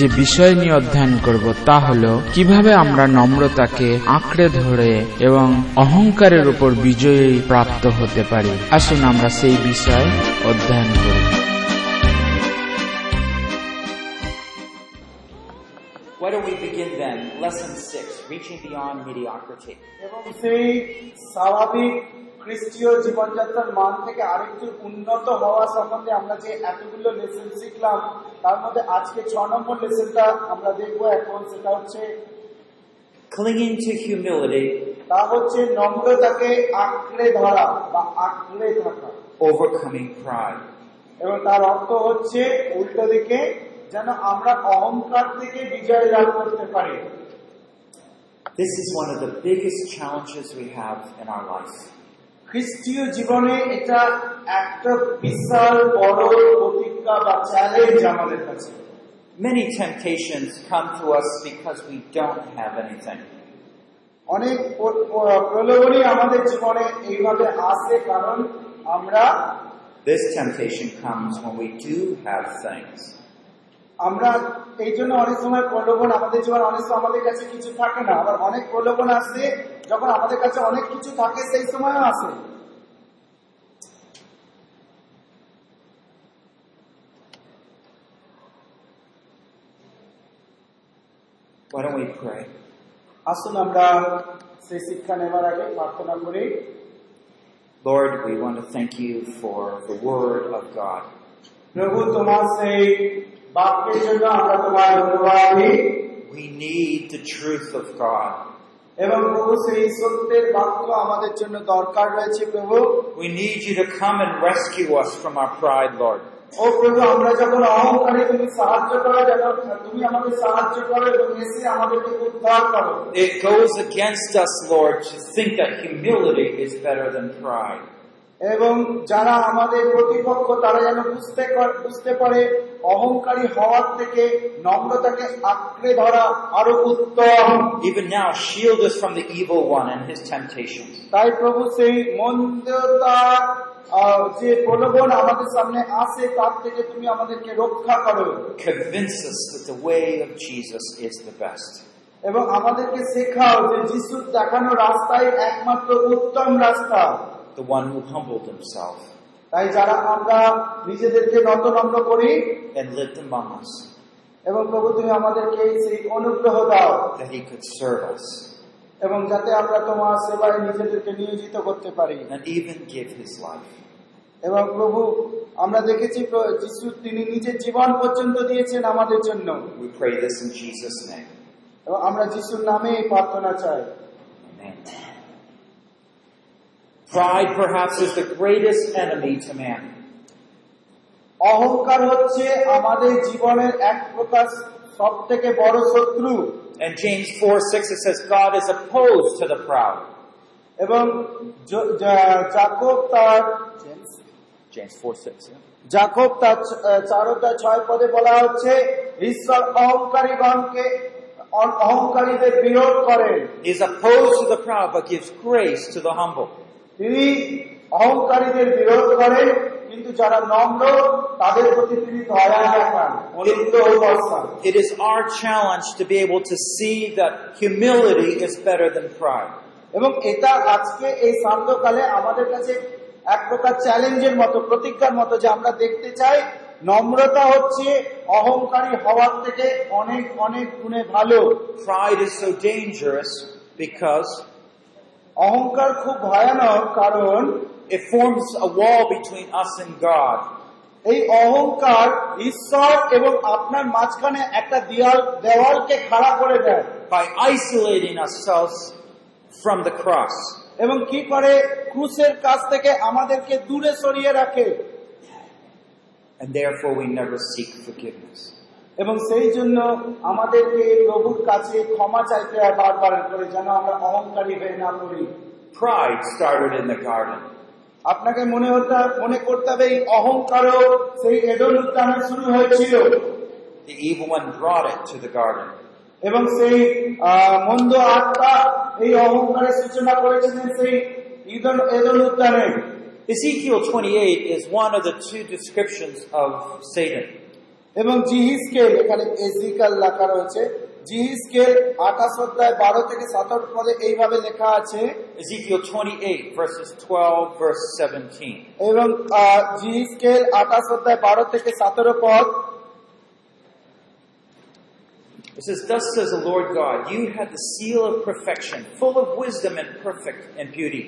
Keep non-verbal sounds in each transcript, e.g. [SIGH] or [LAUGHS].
যে বিষয় নিয়ে অধ্যয়ন করব তা হলো কীভাবে আমরা নম্রতাকে আঁকড়ে ধরে এবং অহংকারের উপর বিজয়ী প্রাপ্ত হতে পারি আসুন আমরা সেই বিষয় অধ্যয়ন করি Why don't we begin then? Lesson six, reaching beyond mediocrity. এবং সেই স্বাভাবিক খ্রিস্টীয় জীবনযাত্রার মান থেকে আরেকটু উন্নত হওয়া সম্বন্ধে আমরা যে এতগুলো লেসন শিখলাম তার মধ্যে আজকে ছ নম্বর লেসনটা আমরা দেখব এখন সেটা হচ্ছে Clinging to humility, তা হচ্ছে নম্রতাকে আঁকড়ে ধরা বা আঁকড়ে থাকা overcoming pride. এবং তার অর্থ হচ্ছে উল্টো দিকে যেন আমরা অহংকার থেকে বিজয় লাভ করতে পারি This is one of the biggest challenges we have in our life. খ্রিস্টীয় জীবনে এটা একটা বিশাল বড় প্রতিজ্ঞা বা চ্যালেঞ্জ আমাদের কাছে Many temptations come to us because we don't have anything. অনেক প্র- প্র- প্রলোভনই আমাদের জীবনে এইভাবে আসে কারণ আমরা This temptation comes when we do have things. আমরা এই জন্য অনেক সময় প্রলোভন আমাদের জীবনে অনেক সময় আমাদের কাছে কিছু থাকে না আবার অনেক প্রলোভন আসে যখন আমাদের কাছে অনেক কিছু থাকে সেই সময়ও আসে Why don't we pray? আসুন আমরা সেই শিক্ষা নেবার আগে প্রার্থনা করি Lord, we want to thank you for the Word of God. প্রভু তোমার সেই বাক্যের জন্য আমরা তোমার ধন্যবাদ দিই We need the truth of God. এবং প্রভু সেই সত্যের বাক্য আমাদের জন্য দরকার রয়েছে প্রভু We need you to come and rescue us from our pride, Lord. ও প্রভু আমরা যখন অহংকারী তুমি সাহায্য করো যেন তুমি আমাদের সাহায্য করো এবং এসে আমাদেরকে উদ্ধার করো It goes against us, Lord, to think that humility is better than pride. এবং যারা আমাদের প্রতিপক্ষ তারা যেন বুঝতে বুঝতে পারে অহংকারী হওয়ার থেকে নম্রতাকে আঁকড়ে ধরা আরও উত্তম Even now, shield us from the evil one and his temptations. তাই প্রভু সেই মন্দতা যে প্রলোভন আমাদের সামনে আসে তার থেকে তুমি আমাদেরকে রক্ষা করো Convince us that the way of Jesus is the best. এবং আমাদেরকে শেখাও যে যিশুর দেখানো রাস্তাই একমাত্র উত্তম রাস্তা The one who humbled himself তাই যারা আমরা নিজেদেরকে নত নম্র করি and lived among us, এবং প্রভু তুমি আমাদেরকে সেই অনুগ্রহ দাও that he could serve us এবং যাতে আমরা তোমার সেবায় নিজেদেরকে নিয়োজিত করতে পারি and even give his life. এবং প্রভু আমরা দেখেছি যিশু তিনি নিজের জীবন পর্যন্ত দিয়েছেন আমাদের জন্য We pray this in Jesus' name. এবং আমরা যিশুর নামে প্রার্থনা চাই Amen. Pride perhaps is the greatest enemy to man. অহংকার হচ্ছে আমাদের জীবনের এক প্রকার সব থেকে বড় শত্রু And James 4 6 it says, God is opposed to the proud. এবং জ- জা- জাকব তার James 4 6, yeah. জাকব তার চ- আহ, চার অধ্যায় ছয় পদে বলা হচ্ছে ঈশ্বর অহংকারীগণকে অ- অহংকারীদের বিরোধ করেন He is opposed to the proud, but gives grace to the humble. তিনি অহংকারীদের বিরোধ করেন কিন্তু যারা নম্র তাদের প্রতি তিনি দয়া দেখান অনুগ্রহ বর্ষান It is our challenge to be able to see that humility is better than pride. এবং এটা আজকে এই শান্তকালে আমাদের কাছে এক প্রকার চ্যালেঞ্জের মতো প্রতিজ্ঞার মতো যে আমরা দেখতে চাই নম্রতা হচ্ছে অহংকারী হওয়ার থেকে অনেক অনেক গুণে ভালো Pride is so dangerous because অহংকার খুব ভয়ানক কারণ it forms a wall between us and God. এই অহংকার ঈশ্বর এবং আপনার মাঝখানে একটা দেওয়াল দেওয়ালকে খাড়া করে দেয় by isolating ourselves from the cross. এবং কি করে ক্রুসের কাছ থেকে আমাদেরকে দূরে সরিয়ে রাখে And therefore we never seek forgiveness. এবং সেই জন্য আমাদেরকে প্রভুর কাছে ক্ষমা চাইতে হয় বারবার করে যেন আমরা অহংকারী হয়ে না পড়ি Pride started in the garden. আপনাকে মনে হতে মনে করতে হবে এই অহংকারও সেই এডন উদ্যানে শুরু হয়েছিল The evil one brought it to the garden. এবং সেই মন্দ আত্মা এই অহংকারের সূচনা করেছিলেন সেই ইদন এদন উদ্যানে Ezekiel 28 is one of the two descriptions of Satan. এবং জিহিসকেল এখানে এজিকাল লেখা রয়েছে জিহিসকেল আঠাশ অধ্যায় বারো থেকে সতেরো পদে এইভাবে লেখা আছে Ezekiel 28, verses 12, verse 17. এবং আহ, জিহিসকেল আঠাশ অধ্যায় বারো থেকে সতেরো পদ It says, Thus says the Lord God, you had the seal of perfection, full of wisdom and perfect in beauty.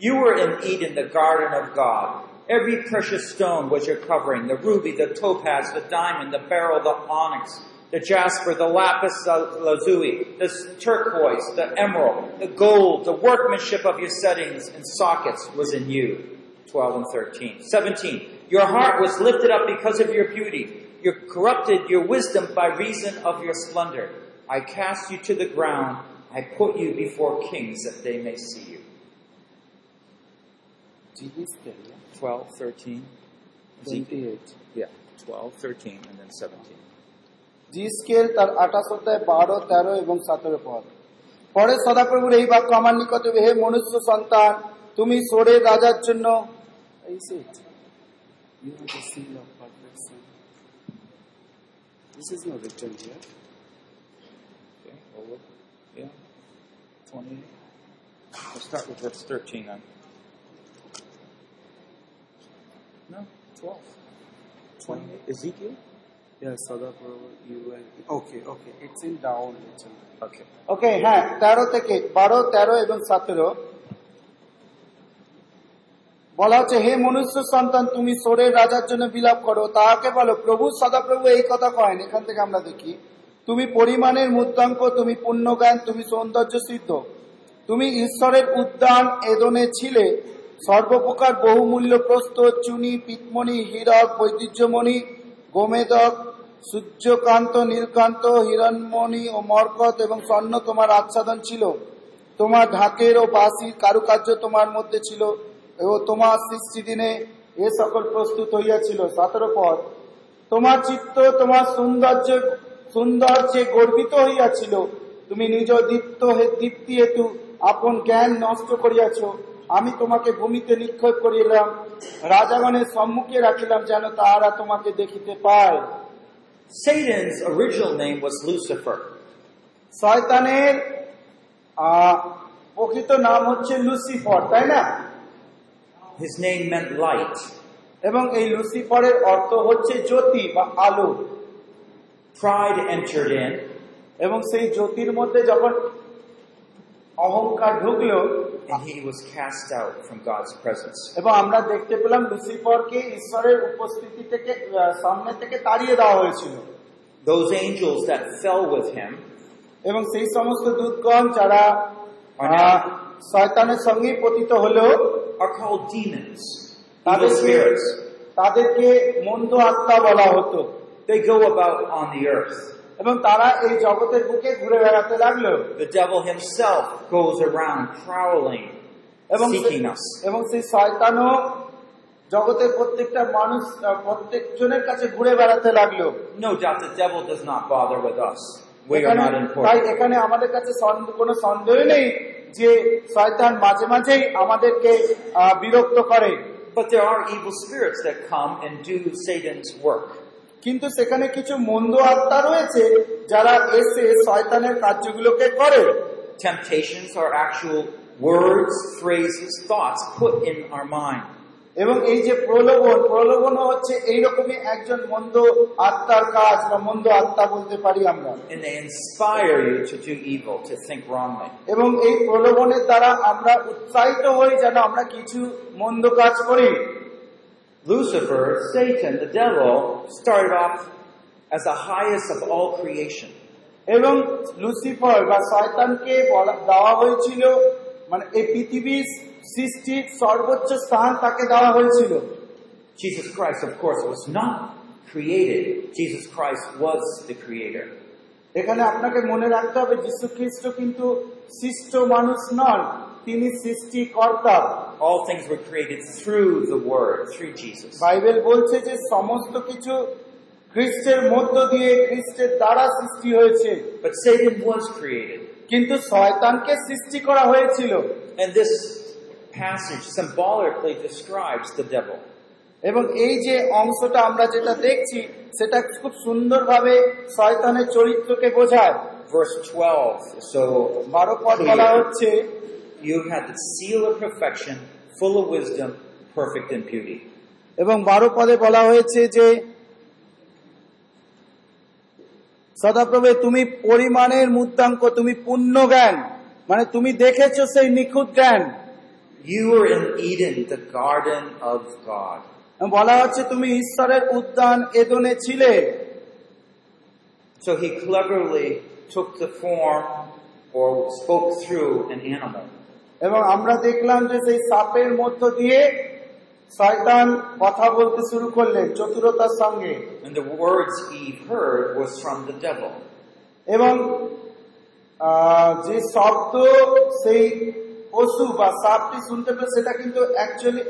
You were in Eden, the garden of God. Every precious stone was your covering, the ruby, the topaz, the diamond, the beryl, the onyx, the jasper, the lapis lazuli, the turquoise, the emerald, the gold, the workmanship of your settings and sockets was in you. 12 and 13. 17. Your heart was lifted up because of your beauty. You corrupted your wisdom by reason of your splendor. I cast you to the ground. I put you before kings that they may see you. 12, 13. Ezekiel. Yeah, 12, 13, and then 17. জিসকেল তার আঠাশ অধ্যায় বারো তেরো এবং সতেরো পদ পরে সদাপ্রভুর এই বাক্য আমার নিকটে হে মনুষ্য সন্তান তুমি সোরে রাজার জন্য Is it? You have the seal of perfection. This is not written here. Okay, well, look. Yeah, 20. We'll start with verse 13 then. No, 12. 20. Ezekiel? Yes, Sadaprabhu, you were. Okay, okay. It's in down. written. Okay. ওকে হ্যাঁ তেরো থেকে বারো তেরো এবং সতেরো বলা হচ্ছে হে মনুষ্য সন্তান তুমি সোরের রাজার জন্য বিলাপ করো তাহাকে বলো প্রভু সদাপ্রভু এই কথা কয়েন এখান থেকে আমরা দেখি তুমি পরিমাণের মুদ্রাঙ্ক তুমি পুণ্যজ্ঞান তুমি সৌন্দর্য সিদ্ধ তুমি ঈশ্বরের উদ্যান এদনে ছিলে সর্বপ্রকার বহুমূল্য প্রস্তর চুনি, পিতমণি, হীরক বৈদিহ্যমণি গোমেদক, সূর্যকান্ত, নীলকান্ত, হিরণমণি ও মরকত এবং স্বর্ণ তোমার আচ্ছাদন ছিল। তোমার ঢাকের ও বাঁশির কারুকার্য তোমার মধ্যে ছিল ও তোমার সৃষ্টি দিনে এ সকল প্রস্তুত হইয়াছিল। সতেরো পদ। তোমার চিত্ত, তোমার সৌন্দর্য, সৌন্দর্যে গর্বিত হইয়াছিল। তুমি নিজ দীপ্ত দীপ্তি হেতু আপন জ্ঞান নষ্ট করিয়াছ। আমি তোমাকে ভূমিতে নিক্ষেপ করিলাম রাজাগণের সম্মুখে রাখিলাম যেন তাহারা তোমাকে দেখিতে পায় Satan's original name was Lucifer. শয়তানের প্রকৃত নাম হচ্ছে লুসিফর তাই না His name meant light. এবং এই লুসিফরের অর্থ হচ্ছে জ্যোতি বা আলো Pride entered in, এবং সেই জ্যোতির মধ্যে যখন অহংকার ঢুকলো and he was cast out from God's presence. এবং আমরা দেখতে পেলাম লুসিফরকে ঈশ্বরের উপস্থিতি থেকে সামনে থেকে তাড়িয়ে দেওয়া হয়েছিল Those angels that fell with him এবং সেই সমস্ত দূতগণ যারা শয়তানের সঙ্গেই পতিত হলো are called demons, তাদেরকে spirits. তাদেরকে মন্দ আত্মা বলা হতো They go about on the earth. এবং তারা এই জগতের বুকে ঘুরে বেড়াতে লাগলো The devil himself goes around prowling, এবং সে- seeking us. এবং সেই শয়তানও জগতের প্রত্যেকটা মানুষ আহ, প্রত্যেকজনের কাছে ঘুরে বেড়াতে লাগলো No doubt the devil does not bother with us. We are এখানে- not তাই important. এখানে আমাদের কাছে সন্দেহ- কোনো সন্দেহ নেই যে শয়তান মাঝে মাঝেই আমাদেরকে আহ, বিরক্ত করে But there are evil spirits that come and do Satan's work. কিন্তু সেখানে কিছু মন্দ আত্মা রয়েছে যারা এসে শয়তানের কার্যগুলোকে করে Temptations are actual words, phrases, thoughts put in our mind. এবং এই যে প্রলোভন প্রলোভন হচ্ছে এইরকমই একজন মন্দ আত্মার কাজ বা মন্দ আত্মা বলতে পারি আমরা And they inspire you to do evil, to think wrongly. এবং এই প্রলোভনের দ্বারা আমরা উৎসাহিত হই যেন আমরা কিছু মন্দ কাজ করি Lucifer, Satan, the devil, started off as the highest of all creation. এবং লুসিফার বা শয়তানকে বলা দেওয়া হয়েছিল মানে এই পৃথিবীর সৃষ্টির সর্বোচ্চ স্থান তাকে দেওয়া হয়েছিল Jesus Christ, of course, was not created. Jesus Christ was the creator. এখানে আপনাকে মনে রাখতে হবে যীশু খ্রিস্ট কিন্তু সৃষ্ট মানুষ নন তিনি সৃষ্টিকর্তা All things were created through the Word, through Jesus. Bible বলছে যে সমস্ত কিছু খ্রিস্টের মধ্য দিয়ে খ্রিস্টের দ্বারা সৃষ্টি হয়েছে But Satan was created. কিন্তু শয়তানকে সৃষ্টি করা হয়েছিল And this passage symbolically describes the devil. এবং এই যে অংশটা আমরা যেটা দেখছি সেটা খুব সুন্দরভাবে শয়তানের চরিত্রকে বোঝায় Verse 12 so বারো পদ বলা হচ্ছে you had the seal of perfection, full of wisdom, perfect in beauty. এবং বারো পদে বলা হয়েছে যে সদাপ্রভে তুমি পরিমাণের মুদ্রাঙ্ক তুমি পূর্ণ জ্ঞান মানে তুমি দেখেছো সেই নিখুঁত জ্ঞান You were in Eden, the garden of God. বলা হচ্ছে তুমি ঈশ্বরের উদ্যান এদনে ছিলে So he cleverly took the form or spoke through an animal. এবং আমরা দেখলাম যে সেই সাপের মধ্য দিয়ে শয়তান কথা বলতে শুরু করলেন চতুরতার সঙ্গে And the words Eve heard was from the devil. এবং আহ, যে শব্দ সেই পশু বা সাপটি শুনতে পেল সেটা কিন্তু অ্যাকচুয়ালি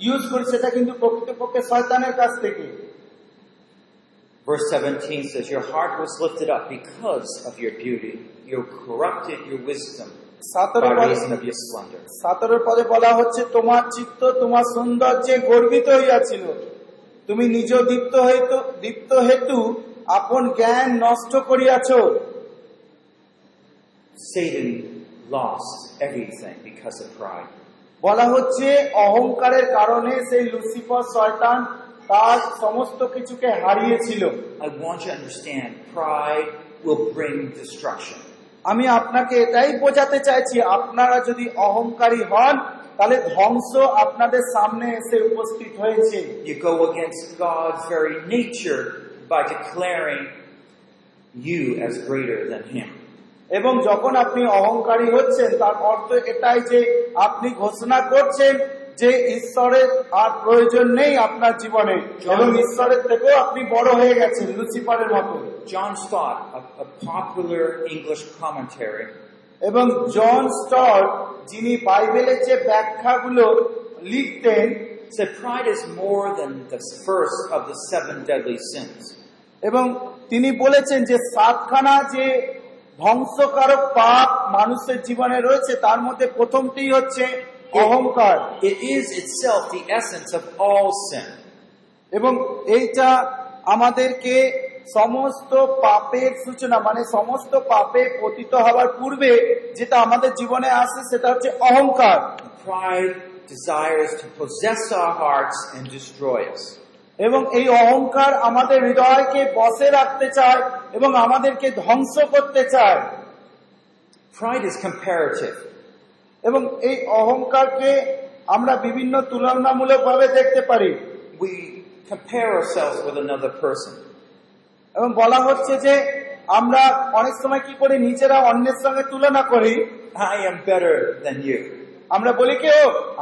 ইউজ করে সেটা কিন্তু প্রকৃতপক্ষে শয়তানের কাছ থেকে Verse 17 says, Your heart was lifted up because of your beauty. You corrupted your wisdom সতেরো পদে reason of your splendor. সতেরো পদে বলা হচ্ছে তোমার চিত্ত তোমার সৌন্দর্যে গর্বিত হইয়াছিল তুমি নিজ দীপ্ত হেতু দীপ্ত হেতু আপন জ্ঞান নষ্ট করিয়াছ Satan lost everything because of pride. বলা হচ্ছে অহংকারের কারণে সেই লুসিফার শয়তান তার সমস্ত কিছুকে হারিয়েছিল I want you to understand pride will bring destruction. আমি আপনাকে এটাই বোঝাতে চাইছি আপনারা যদি অহংকারী হন তাহলে ধ্বংস আপনাদের সামনে এসে উপস্থিত হয়েছে You go against God's very nature by declaring you as greater than Him. এবং যখন আপনি অহংকারী হচ্ছেন তার অর্থ এটাই যে আপনি ঘোষণা করছেন যে ঈশ্বরের আর প্রয়োজন নেই আপনার জীবনে এবং ঈশ্বরের থেকেও আপনি বড় হয়ে গেছেন লুসিফারের মতো John Stott, a, popular English commentary, এবং জন স্টর যিনি বাইবেলের যে ব্যাখ্যাগুলো লিখতেন said pride is more than the first of the seven deadly sins. এবং তিনি বলেছেন যে সাতখানা যে ধ্বংসকারক পাপ মানুষের জীবনে রয়েছে তার মধ্যে প্রথমটি হচ্ছে অহংকার It is itself the essence of all sin. এবং এইটা আমাদেরকে সমস্ত পাপের সূচনা মানে সমস্ত পাপে পতিত হওয়ার পূর্বে যেটা আমাদের জীবনে আসে সেটা হচ্ছে অহংকার Pride desires to possess our hearts and destroy us. এবং এই অহংকার আমাদের হৃদয়কে বসে রাখতে চায় এবং আমাদেরকে ধ্বংস করতে চায় Pride is comparative. এবং এই অহংকারকে আমরা বিভিন্ন তুলনামূলক ভাবে দেখতে পারি We compare ourselves with another person. এবং বলা হচ্ছে যে আমরা অনেক সময় কি করি নিজেরা অন্যের সঙ্গে তুলনা করি I am better than you. আমরা বলি কি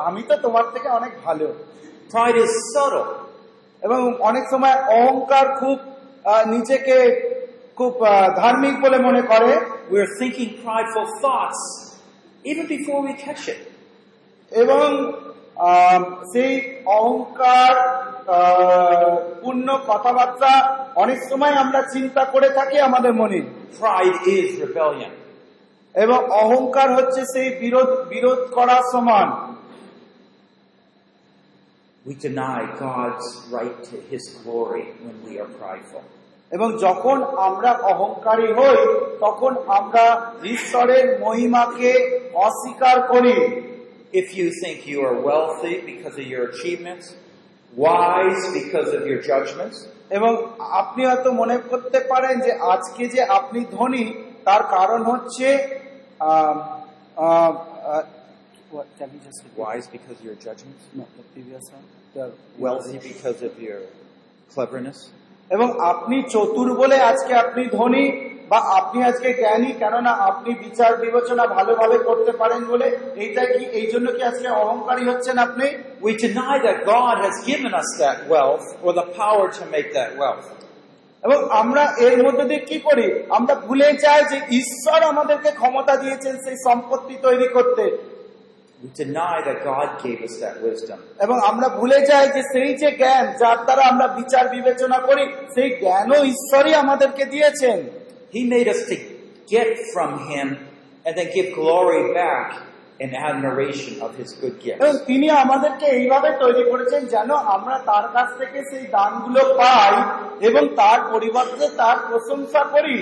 আমি তো তোমার থেকে অনেক ভালো Pride is subtle. এবং অনেক সময় অহংকার খুব নিজেকে খুব ধার্মিক বলে মনে করে We're thinking prideful thoughts even before we catch it. এবং সেই অহংকার পূর্ণ কথাবার্তা অনেক সময় আমরা চিন্তা করে থাকি আমাদের মনে। এবং অহংকার হচ্ছে সেই বিরোধ বিরোধ করার সমান। উইথ নাই God right history win we are prideful এবং যখন আমরা অহংকারী হই তখন আমরা ঈশ্বরের মহিমাকে অস্বীকার করি If you think you are wealthy because of your achievements, wise because of your judgments, এবং আপনি হয়তো মনে করতে পারেন যে আজকে যে আপনি ধনী তার কারণ হচ্ছে what, can you just repeat? wise because of your judgments, No, the previous one. The- wealthy because of your cleverness, এবং আপনি চতুর বলে আজকে আপনি ধনী বা আপনি আজকে জ্ঞানী কেননা আপনি বিচার বিবেচনা ভালোভাবে করতে পারেন বলে এইটা কি এই জন্য কি আজকে অহংকারী হচ্ছেন আপনি? We deny that God has given us that wealth or the power to make that wealth. এবং আমরা এর মধ্যে দিয়ে কি করি? আমরা ভুলে যাই যে ঈশ্বর আমাদেরকে ক্ষমতা দিয়েছেন সেই সম্পত্তি তৈরি করতে। Deny that God gave us that wisdom. এবং আমরা ভুলে যাই যে সেই যে জ্ঞান যার দ্বারা আমরা বিচার বিবেচনা করি সেই জ্ঞানও ঈশ্বরই আমাদেরকে দিয়েছেন He made us to get from Him and then give glory back in admiration of his good এবং gifts. তিনি আমাদেরকে এইভাবে তৈরি করেছেন যেন আমরা তার কাছ থেকে সেই দানগুলো পাই এবং তার পরিবর্তে তার প্রশংসা করি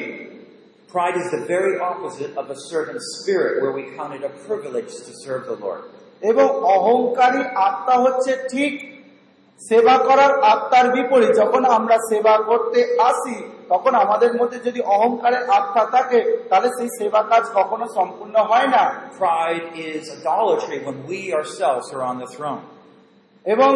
Pride is the very opposite of a servant spirit where we count it a privilege to serve the Lord. এবং অহংকারী আত্মা হচ্ছে ঠিক সেবা করার আত্মার বিপরীত যখন আমরা সেবা করতে আসি তখন আমাদের মধ্যে যদি অহংকারের আত্মা থাকে তাহলে সেই সেবা কাজ কখনো সম্পূর্ণ হয় না Pride is idolatry when we ourselves are on the throne. এবং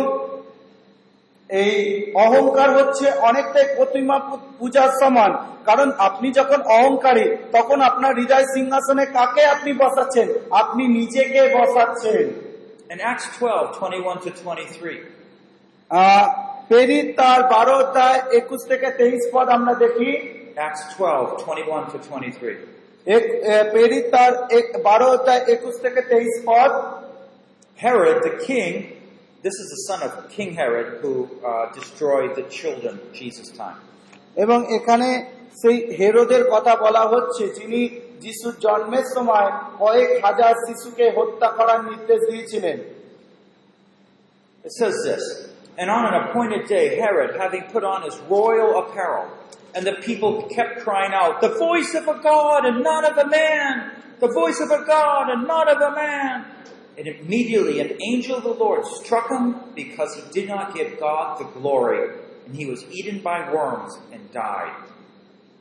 এই অহংকার হচ্ছে অনেকটাই প্রতিমা পূজার সমান। কারণ আপনি যখন অহংকারী তখন আপনার হৃদয় সিংহাসনে কাকে আপনি বসাচ্ছেন? আপনি নিজেকে বসাচ্ছেন। In Acts 12, 21 to 23, আহ, পেরিত তার বারো অধ্যায় একুশ থেকে তেইশ পদ আমরা দেখি। Acts 12, 21 to 23. এক- এ, পেরিত তার বারো অধ্যায় একুশ থেকে তেইশ পদ। Herod the king, this is the son of King Herod who uh, destroyed the children Jesus' time. এবং এখানে সেই হেরোদের কথা বলা হচ্ছে যিনি যিশুর জন্মের সময় কয়েক হাজার শিশুকে হত্যা করার নির্দেশ দিয়েছিলেন It says this, And on an appointed day, Herod, having put on his royal apparel, and the people kept crying out, The voice of a God and not of a man! The voice of a God and not of a man! And immediately an angel of the Lord struck him because he did not give God the glory, and he was eaten by worms and died.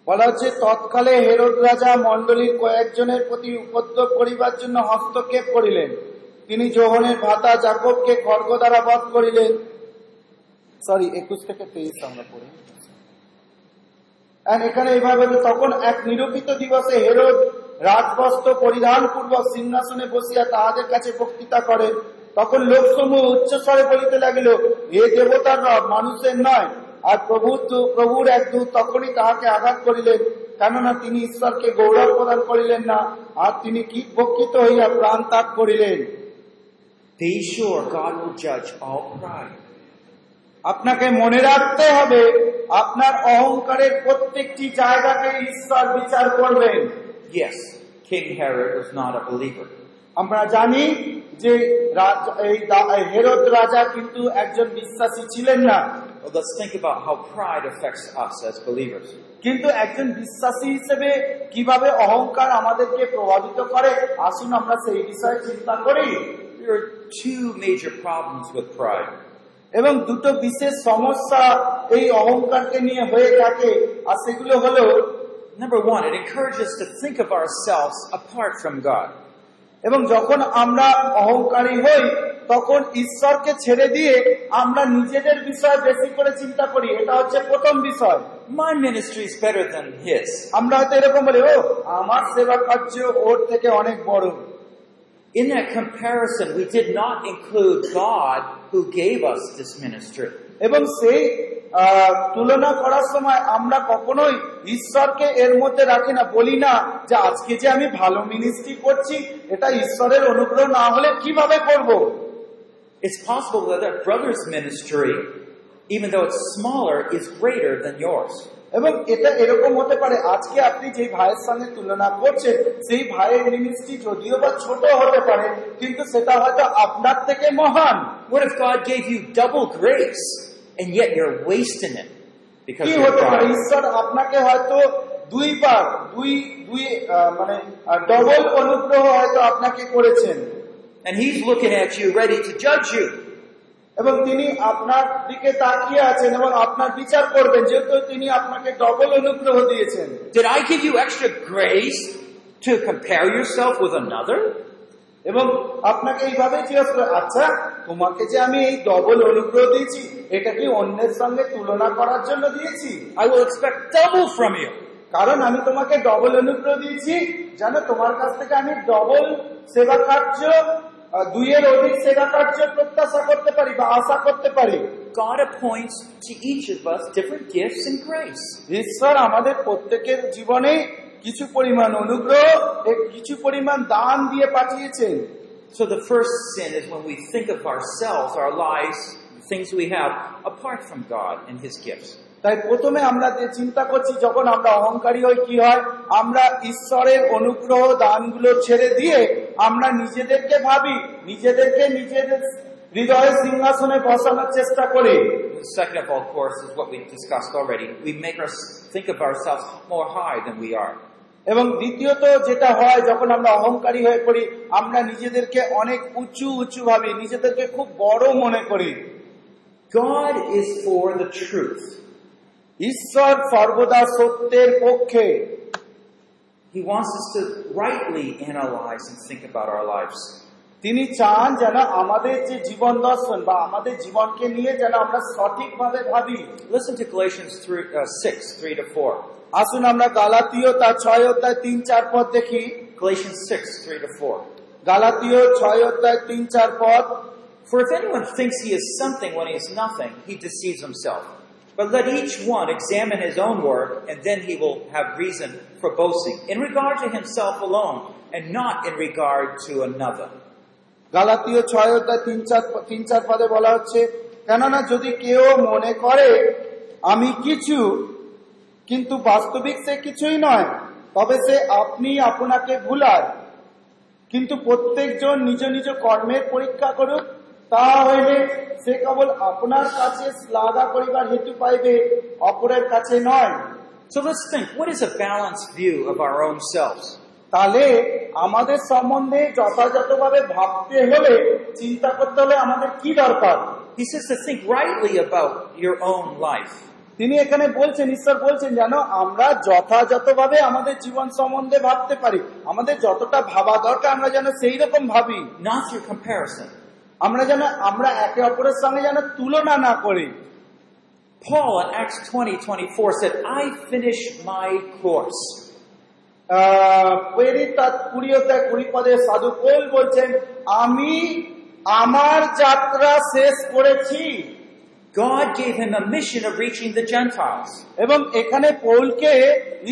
বলা হচ্ছে তৎকালে Herod রাজা কয়েকজনের প্রতি উপদ্রব করিবার জন্য হস্তক্ষেপ করিলেন। তিনি যোহনের ভাতা জাকবকে খড়গ দ্বারা বধ করিলেন। সরি একুশ থেকে তেইশ আমরা পড়ি। এখানে এইভাবে তখন এক নিরূপিত দিবসে হেরোদ রাজবস্ত্র পরিধান পূর্বক সিংহাসনে বসিয়া তাহাদের কাছে বক্তৃতা করেন তখন লোকসমূহ উচ্চস্বরে বলিতে লাগিল হে দেবতার রব মানুষের নয় আর প্রভু প্রভুর এক দূত তখনই তাহাকে আঘাত করিলেন কেননা তিনি ঈশ্বরকে গৌরব প্রদান করিলেন না আর তিনি কি বক্ষিত হইয়া প্রাণ ত্যাগ করিলেন Be sure God will judge all pride. আপনাকে মনে রাখতে হবে আপনার অহংকারের প্রত্যেকটি জায়গাকে ঈশ্বর বিচার করবেন Yes, King Herod was not a believer. আমরা জানি যে এই হেরোদ রাজা কিন্তু একজন বিশ্বাসী ছিলেন না Well, let's think about how pride affects us as believers. কিন্তু একজন বিশ্বাসী হিসেবে কীভাবে অহংকার আমাদেরকে প্রভাবিত করে আসুন আমরা সেই বিষয়ে চিন্তা করি There are two major problems with pride. এবং দুটো বিশেষ সমস্যা এই অহংকারকে নিয়ে হয়ে থাকে আর সেগুলো হলো Number one, it encourages us to think of ourselves apart from God. এবং যখন আমরা অহংকারী হই তখন ঈশ্বরকে ছেড়ে দিয়ে আমরা নিজেদের বিষয়ে বেশি করে চিন্তা করি এটা হচ্ছে প্রথম বিষয় My ministry is better than his. আমরা হয়তো এরকম বলি ও আমার সেবা কার্য ওর থেকে অনেক বড় In that comparison, we did not include God who gave us this ministry. এবং সেই আহ, তুলনা করার সময় আমরা কখনোই ঈশ্বরকে এর মধ্যে রাখি না বলি না যে আজকে যে আমি ভালো মিনিস্ট্রি করছি এটা ঈশ্বরের অনুগ্রহ না হলে কীভাবে করব। It's possible that that brother's ministry, even though it's smaller, is greater than yours. এবং এটা এরকম হতে পারে আজকে আপনি যে ভাইয়ের সঙ্গে তুলনা করছেন সেই ভাইয়ের মিনিস্ট্রি যদিও বা ছোট হতে পারে কিন্তু সেটা হয়তো আপনার থেকে মহান What if God gave you double grace and yet you're wasting it because কি of your হতে পারে pride? ঈশ্বর আপনাকে হয়তো দুইবার দুই দুই আহ, মানে ডবল অনুগ্রহ হয়তো আপনাকে করেছেন And He's looking at you ready to judge you. এবং তিনি আপনার দিকে তাকিয়ে আছেন এবং আপনার বিচার করবেন যেহেতু তিনি আপনাকে ডবল অনুগ্রহ দিয়েছেন Did I give you extra grace to compare yourself with another? এবং আপনাকে এইভাবে জিজ্ঞেস করে আচ্ছা তোমাকে যে আমি এই ডবল অনুগ্রহ দিয়েছি এটা কি অন্যের সঙ্গে তুলনা করার জন্য দিয়েছি will expect double from you. কারণ আমি তোমাকে ডবল অনুগ্রহ দিয়েছি জানো তোমার কাছ থেকে আমি ডবল সেবা কার্য দুইয়ের অধিক সেবা কার্য প্রত্যাশা করতে পারি বা আশা করতে পারি God appoints to each of us different gifts and grace. ঈশ্বর আমাদের প্রত্যেকের জীবনে কিছু পরিমাণ অনুগ্রহ কিছু পরিমাণ দান দিয়ে পাঠিয়েছেন So the first sin is when we think of ourselves, our lives, the things we have, apart from God and His gifts. তাই প্রথমে আমরা যে চিন্তা করছি যখন আমরা অহংকারী হই কি হয় আমরা ঈশ্বরের অনুগ্রহ দানগুলো ছেড়ে দিয়ে আমরা নিজেদেরকে ভাবি নিজেদেরকে নিজেদের হৃদয়ের সিংহাসনে বসানোর চেষ্টা করি second of all, of course, is what we discussed already. We make us think of ourselves more high than we are. এবং দ্বিতীয়ত যেটা হয় যখন আমরা অহংকারী হয়ে পড়ি আমরা নিজেদেরকে অনেক উঁচু উঁচু ভাবি নিজেদেরকে খুব বড় মনে করি God is for the truth. ঈশ্বর সর্বদা সত্যের পক্ষে He wants us to rightly analyze and think about our lives. তিনি চান যেন আমাদের যে জীবন দর্শন বা আমাদের জীবনকে নিয়ে যেন আমরা সঠিকভাবে ভাবি Listen to Galatians 3, uh, 6, 3 to 4. আসুন আমরা গালাতীয় তার ছয় অধ্যায় তিন চার পদ দেখি Galatians 6, 3 to 4. গালাতীয় ছয় অধ্যায় তিন চার পদ For if anyone thinks he is something when he is nothing, he deceives himself. But let each one examine his own work, and then he will have reason for boasting, in regard to himself alone, and not in regard to another. গালাতীয় ছয় অধ্যায় তিন চার তিন চার পদে বলা হচ্ছে কেননা যদি কেউ মনে করে আমি কিছু কিন্তু বাস্তবিক সে কিছুই নয় তবে সে আপনি আপনাকে ভুলায় কিন্তু প্রত্যেকজন নিজ নিজ কর্মের পরীক্ষা করুক তা হইলে সে কেবল আপনার কাছে শ্লাঘা করিবার হেতু পাইবে অপরের কাছে নয় So let's think what is a balanced view of our own selves? তাহলে আমাদের সম্বন্ধে যথাযথভাবে ভাবতে হলে চিন্তা করতে হলে আমাদের কি দরকার He says to think rightly about your own life. তিনি এখানে বলছেন ঈশ্বর বলছেন যেন আমরা যথাযথভাবে আমাদের জীবন সম্বন্ধে ভাবতে পারি আমাদের যতটা ভাবা দরকার আমরা যেন সেই রকম ভাবি not through comparison. আমরা যেন আমরা একে অপরের সঙ্গে যেন তুলনা না করি Paul in Acts 20 24 said, I finished my course. সাধু বলছেন আমি আমার যাত্রা শেষ করেছি God gave him a mission of reaching the Gentiles. এবং এখানে পৌলকে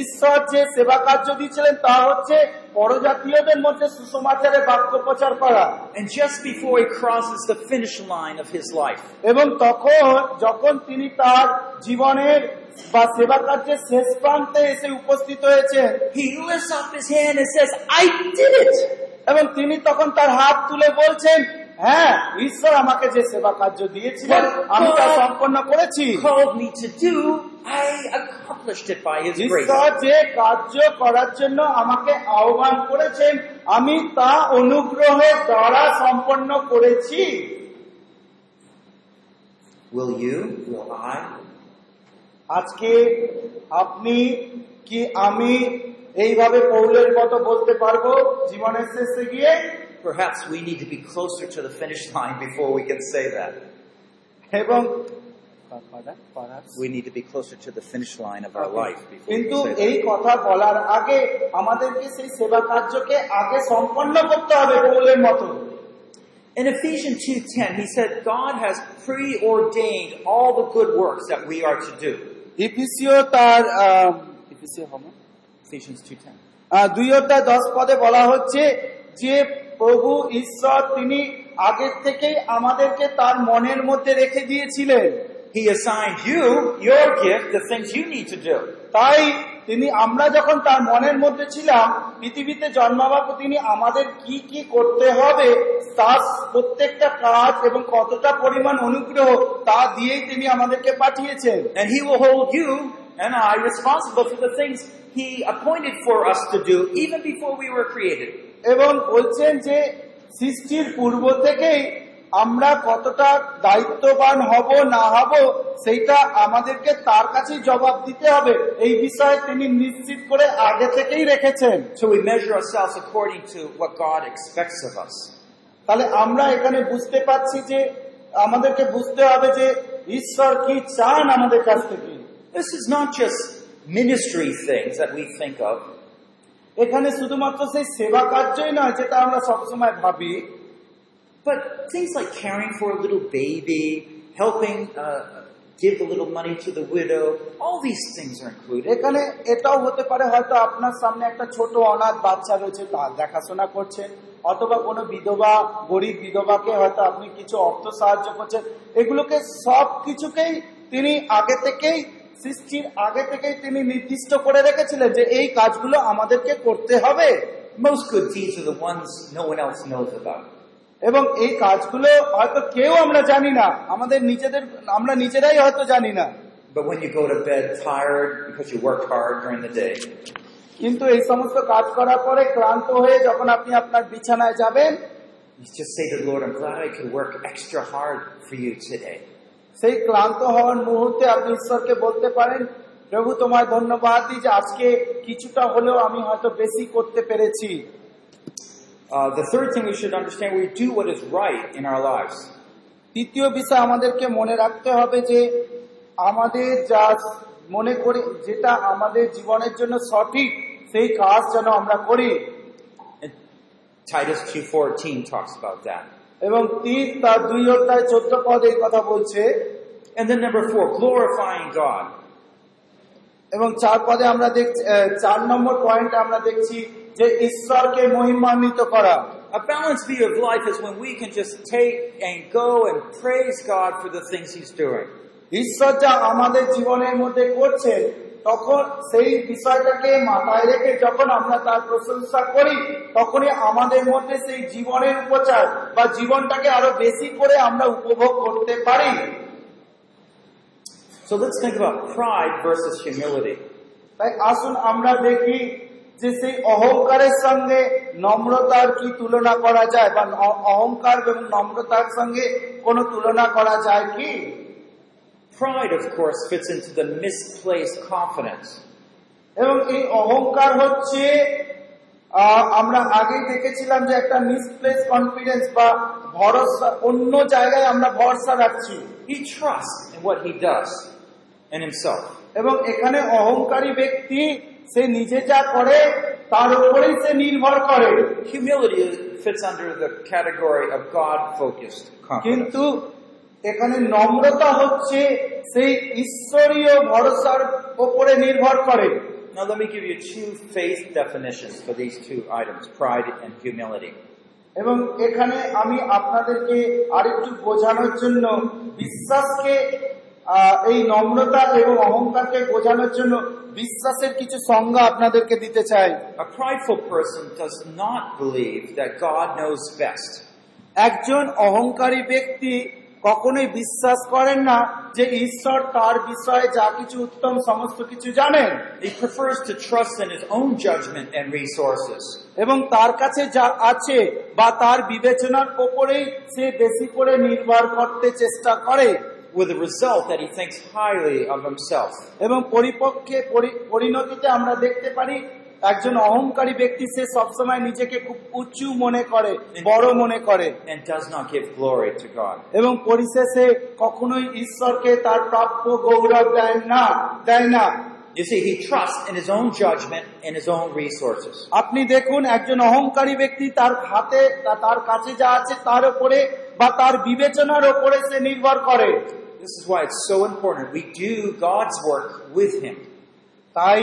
ঈশ্বর যে সেবা কার্য দিয়েছিলেন তা হচ্ছে পরজাতীয়দের মধ্যে সুসমাচারে বাক্য প্রচার করা And just before he crosses the finish line of his life, এবং তখন যখন তিনি তার জীবনের বা সেবা কার্যের শেষ প্রান্তে এসে উপস্থিত হয়েছেন he lifts up his hand and says, I did it. এবং তিনি তখন তার হাত তুলে বলছেন হ্যাঁ ঈশ্বর আমাকে যে সেবা কার্য দিয়েছিলেন আমি তা সম্পন্ন করেছি. ঈশ্বর যে কার্য করার জন্য আমাকে আহ্বান করেছেন আমি তা অনুগ্রহের দ্বারা সম্পন্ন করেছি। Will you, will I, আজকে আপনি কি আমি এইভাবে পৌলের মতো বলতে পারব? জীবনের শেষে গিয়ে Perhaps we need to be closer to the finish line before we can say that. এবং We need to be closer to the finish line of our life before we কিন্তু can say এই that. কথা বলার আগে আমাদেরকে সেই সেবা কার্যকে আগে সম্পন্ন করতে হবে পৌলের মতো In Ephesians 2.10, he said, God has preordained all the good works that we are to do. ইফিসিও তার আহ, ইফিসিও হবে? Ephesians 2.10. আহ, দুই অধ্যায় দশ পদে বলা হচ্ছে যে প্রভু ঈশ্বর তিনি আগের থেকেই আমাদেরকে তার মনের মধ্যে রেখে দিয়েছিলেন He assigned you, your gift, the things you need to do. তাই তিনি আমরা যখন তার মনের মধ্যে ছিলাম পৃথিবীতে জন্মাবার তিনি আমাদের কি কি করতে হবে তার প্রত্যেকটা কাজ এবং কতটা পরিমাণ অনুগ্রহ তা দিয়েই তিনি আমাদেরকে পাঠিয়েছেন And he will hold you and I responsible for the things he appointed for us to do even before we were created. এবং বলছেন যে সৃষ্টির পূর্ব থেকেই আমরা কতটা দায়িত্ববান হব না হব সেইটা আমাদেরকে তার কাছেই জবাব দিতে হবে এই বিষয়ে তিনি নিশ্চিত করে আগে থেকেই রেখেছেন So we measure ourselves according to what God expects of us. তাহলে আমরা এখানে বুঝতে পারছি যে আমাদেরকে বুঝতে হবে যে ঈশ্বর কি চান আমাদের কাছ থেকে This is not just ministry things that we think of. এখানে শুধুমাত্র সেই সেবা কার্যই নয় যেটা আমরা সবসময় ভাবি But things like caring for a little baby, helping uh, give a little money to the widow, all these things are included. এখানে এটাও হতে পারে হয়তো আপনার সামনে একটা ছোট অনাথ বাচ্চা রয়েছে তার দেখাশোনা করছেন অথবা কোনো বিধবা গরিব বিধবাকে হয়তো আপনি কিছু অর্থ সাহায্য করছেন এগুলোকে সব কিছুকেই তিনি আগে থেকেই সৃষ্টির আগে থেকেই তিনি নির্দিষ্ট করে রেখেছিলেন যে এই কাজগুলো আমাদেরকে করতে হবে. এবং এই কাজগুলো হয়তো কেউ আমরা জানি না আমাদের নিজেদের আমরা নিজেরাই হয়তো জানি না But when you go to bed tired because you worked hard during the day, কিন্তু এই সমস্ত কাজ করার পরে ক্লান্ত হয়ে যখন আপনি আপনার বিছানায় যাবেন you just say to the Lord, I'm glad I could work extra hard for you today. সেই ক্লান্ত হওয়ার মুহূর্তে আপনি ঈশ্বরকে বলতে পারেন প্রভু তোমায় ধন্যবাদ দিই যে আজকে কিছুটা হলেও আমি হয়তো বেশি করতে পেরেছি Uh, the third thing we should understand, we do what is right in our lives. তৃতীয় বিষয় আমাদেরকে মনে রাখতে হবে যে আমাদের যা মনে করি যেটা আমাদের জীবনের জন্য সঠিক সেই কাজ যেন আমরা করি Titus 2.14 talks about that. এবং তীর তার দুই অধ্যায় চোদ্দ পদ এই কথা বলছে And then number four, glorifying God. এবং চার পদে আমরা দেখছি চার নম্বর পয়েন্টে আমরা দেখছি যে ঈশ্বরকে মহিমান্বিত করা A balanced view of life is when we can just take and go and praise God for the things He's doing. ঈশ্বর যা আমাদের জীবনের মধ্যে করছেন তখন সেই বিষয়টাকে মাথায় রেখে যখন আমরা তার প্রশংসা করি তখনই আমাদের মধ্যে সেই জীবনের উপচার বা জীবনটাকে আরও বেশি করে আমরা উপভোগ করতে পারি So let's think about pride versus humility. তাই আসুন আমরা দেখি যে সেই অহংকারের সঙ্গে নম্রতার কি তুলনা করা যায় বা অহংকার এবং নম্রতার সঙ্গে কোনো তুলনা করা যায় কি Pride, of course, fits into the misplaced confidence. এবং এই অহংকার হচ্ছে আহ, আমরা আগেই দেখেছিলাম যে একটা মিসপ্লেস কনফিডেন্স বা ভরসা অন্য জায়গায় আমরা ভরসা রাখছি He trusts in what he does and himself. এবং এখানে অহংকারী ব্যক্তি সে নিজে যা করে তার উপরেই সে নির্ভর করে Humility fits under the category of God-focused confidence. কিন্তু এখানে নম্রতা হচ্ছে সেই ঈশ্বরীয় ভরসার উপরে নির্ভর করে Now let me give you two faith definitions for these two items, pride and humility. এবং এখানে আমি আপনাদেরকে আরেকটু বোঝানোর জন্য বিশ্বাসকে এই নম্রতা এবং অহংকারকে বোঝানোর জন্য বিশ্বাসের কিছু সংজ্ঞা আপনাদেরকে দিতে চাই A prideful person does not believe that God knows best. একজন অহংকারী ব্যক্তি কখনোই বিশ্বাস করেন না যে ঈশ্বর তার বিষয়ে যা কিছু উত্তম সমস্ত কিছু জানেন। He prefers to trust in his own judgment and resources. এবং তার কাছে যা আছে বা তার বিবেচনার ওপরেই সে বেশি করে নির্ভর করতে চেষ্টা করে। With the result that he thinks highly of himself. এবং পরিপক্ষে পরি- পরিণতিতে আমরা দেখতে পারি একজন অহংকারী ব্যক্তি সে সবসময় নিজেকে খুব উঁচু মনে করে বড় মনে করে and does not give glory to God. এবং পরিশেষে কখনোই ঈশ্বরকে তার প্রাপ্য গৌরব দেয় না দেয় না You see, he trusts in his own judgment and his own resources. আপনি দেখুন একজন অহংকারী ব্যক্তি তার হাতে তার কাছে যা আছে তার উপরে বা তার বিবেচনার উপরে সে নির্ভর করে This is why it's so important we do God's work with him. তাই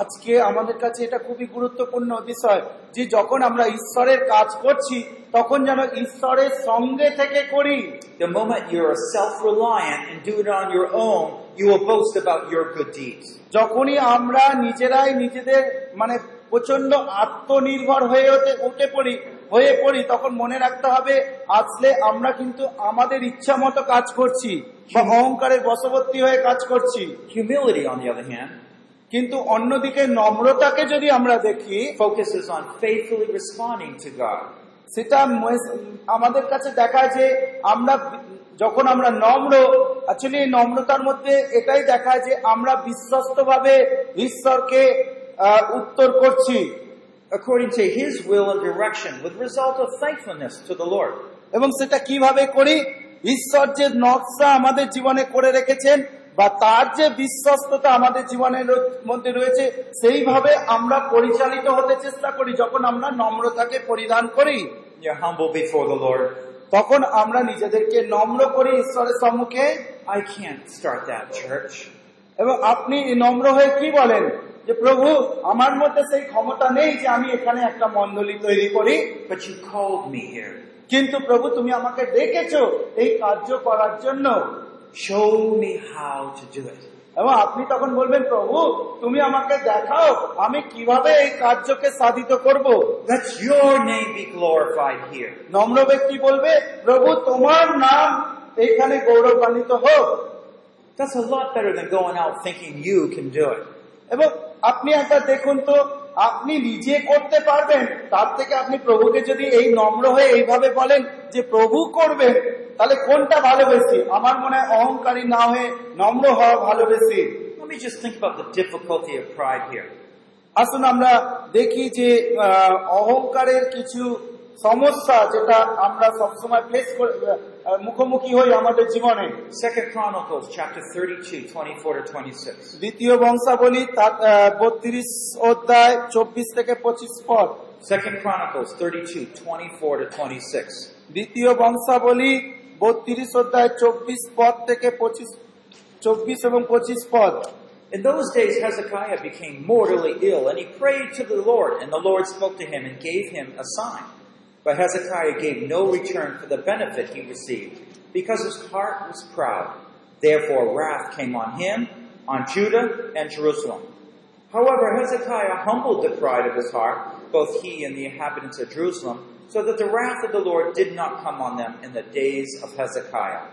আজকে আমাদের কাছে এটা খুবই গুরুত্বপূর্ণ বিষয় যে যখন আমরা ঈশ্বরের কাজ করছি তখন যেন ঈশ্বরের সঙ্গে থেকে করি The moment you're self-reliant and do it on your own, you will boast about your good deeds. যখনই আমরা নিজেরাই নিজেদের মানে প্রচণ্ড আত্মনির্ভর হয়ে উঠে উঠে পড়ি হয়ে পড়ি তখন মনে রাখতে হবে আসলে আমরা কিন্তু আমাদের ইচ্ছা মতো কাজ করছি বা অহংকারের বশবর্তী হয়ে কাজ করছি Humility, on the other hand, কিন্তু অন্যদিকে নম্রতাকে যদি আমরা দেখি focuses on faithfully responding to God. সেটা আমাদের কাছে দেখায় যে আমরা যখন আমরা নম্র অ্যাকচুয়ালি নম্রতার মধ্যে এটাই দেখায় যে আমরা বিশ্বস্ত ভাবে ঈশ্বরকে উত্তর করছি According to his will and direction, with result of thankfulness to the Lord. এবং সেটা কীভাবে করি ঈশ্বর যে নকশা আমাদের জীবনে করে রেখেছেন বা তার যে বিশ্বস্ততা আমাদের জীবনের মধ্যে রয়েছে সেইভাবে আমরা পরিচালিত হতে চেষ্টা করি যখন আমরা নম্রতাকে পরিধান করি. তখন আমরা নিজেদেরকে নম্র করি ঈশ্বরের সম্মুখে I can't start that church. এবং আপনি নম্র হয়ে কি বলেন যে প্রভু আমার মধ্যে সেই ক্ষমতা নেই যে আমি এখানে একটা মণ্ডলী তৈরি করি. কিন্তু প্রভু তুমি আমাকে ডেকেছো এই কার্য করার জন্য show me how to do it. এবং আপনি তখন বলবেন প্রভু তুমি আমাকে দেখাও আমি কীভাবে এই কার্যকে সাধিত করব? That's your name be glorified here নম্র ব্যক্তি বলবে প্রভু তোমার নাম এখানে গৌরবান্বিত হোক। দ্যাটস আ লট বেটার এবং আপনি একটা দেখুন তো আপনি নিজে করতে পারবেন। তার থেকে আপনি প্রভুকে যদি এই নম্র হয়ে এইভাবে বলেন যে প্রভু করবেন তাহলে কোনটা ভালো বেশি? আমার মনে হয় অহংকারী না হয়ে নম্র হওয়া ভালো বেশি। Let me just think about the difficulty of pride here. আসুন আমরা দেখি যে অহংকারের কিছু সমস্যা যেটা আমরা সবসময় ফেস করে আহ, মুখোমুখি হই আমাদের জীবনে Second Chronicles chapter 32, 24 to 26. দ্বিতীয় বংশাবলী তার বত্রিশ অধ্যায় চব্বিশ থেকে পঁচিশ পদ Second Chronicles 32, 24 to 26. দ্বিতীয় বংশাবলী বত্রিশ অধ্যায় চব্বিশ পদ থেকে পঁচিশ চব্বিশ এবং পঁচিশ পদ In those days, Hezekiah became mortally ill, and he prayed to the Lord, and the Lord spoke to him and gave him a sign. But Hezekiah gave no return for the benefit he received, because his heart was proud. Therefore, wrath came on him, on Judah and Jerusalem. However, Hezekiah humbled the pride of his heart, both he and the inhabitants of Jerusalem, so that the wrath of the Lord did not come on them in the days of Hezekiah.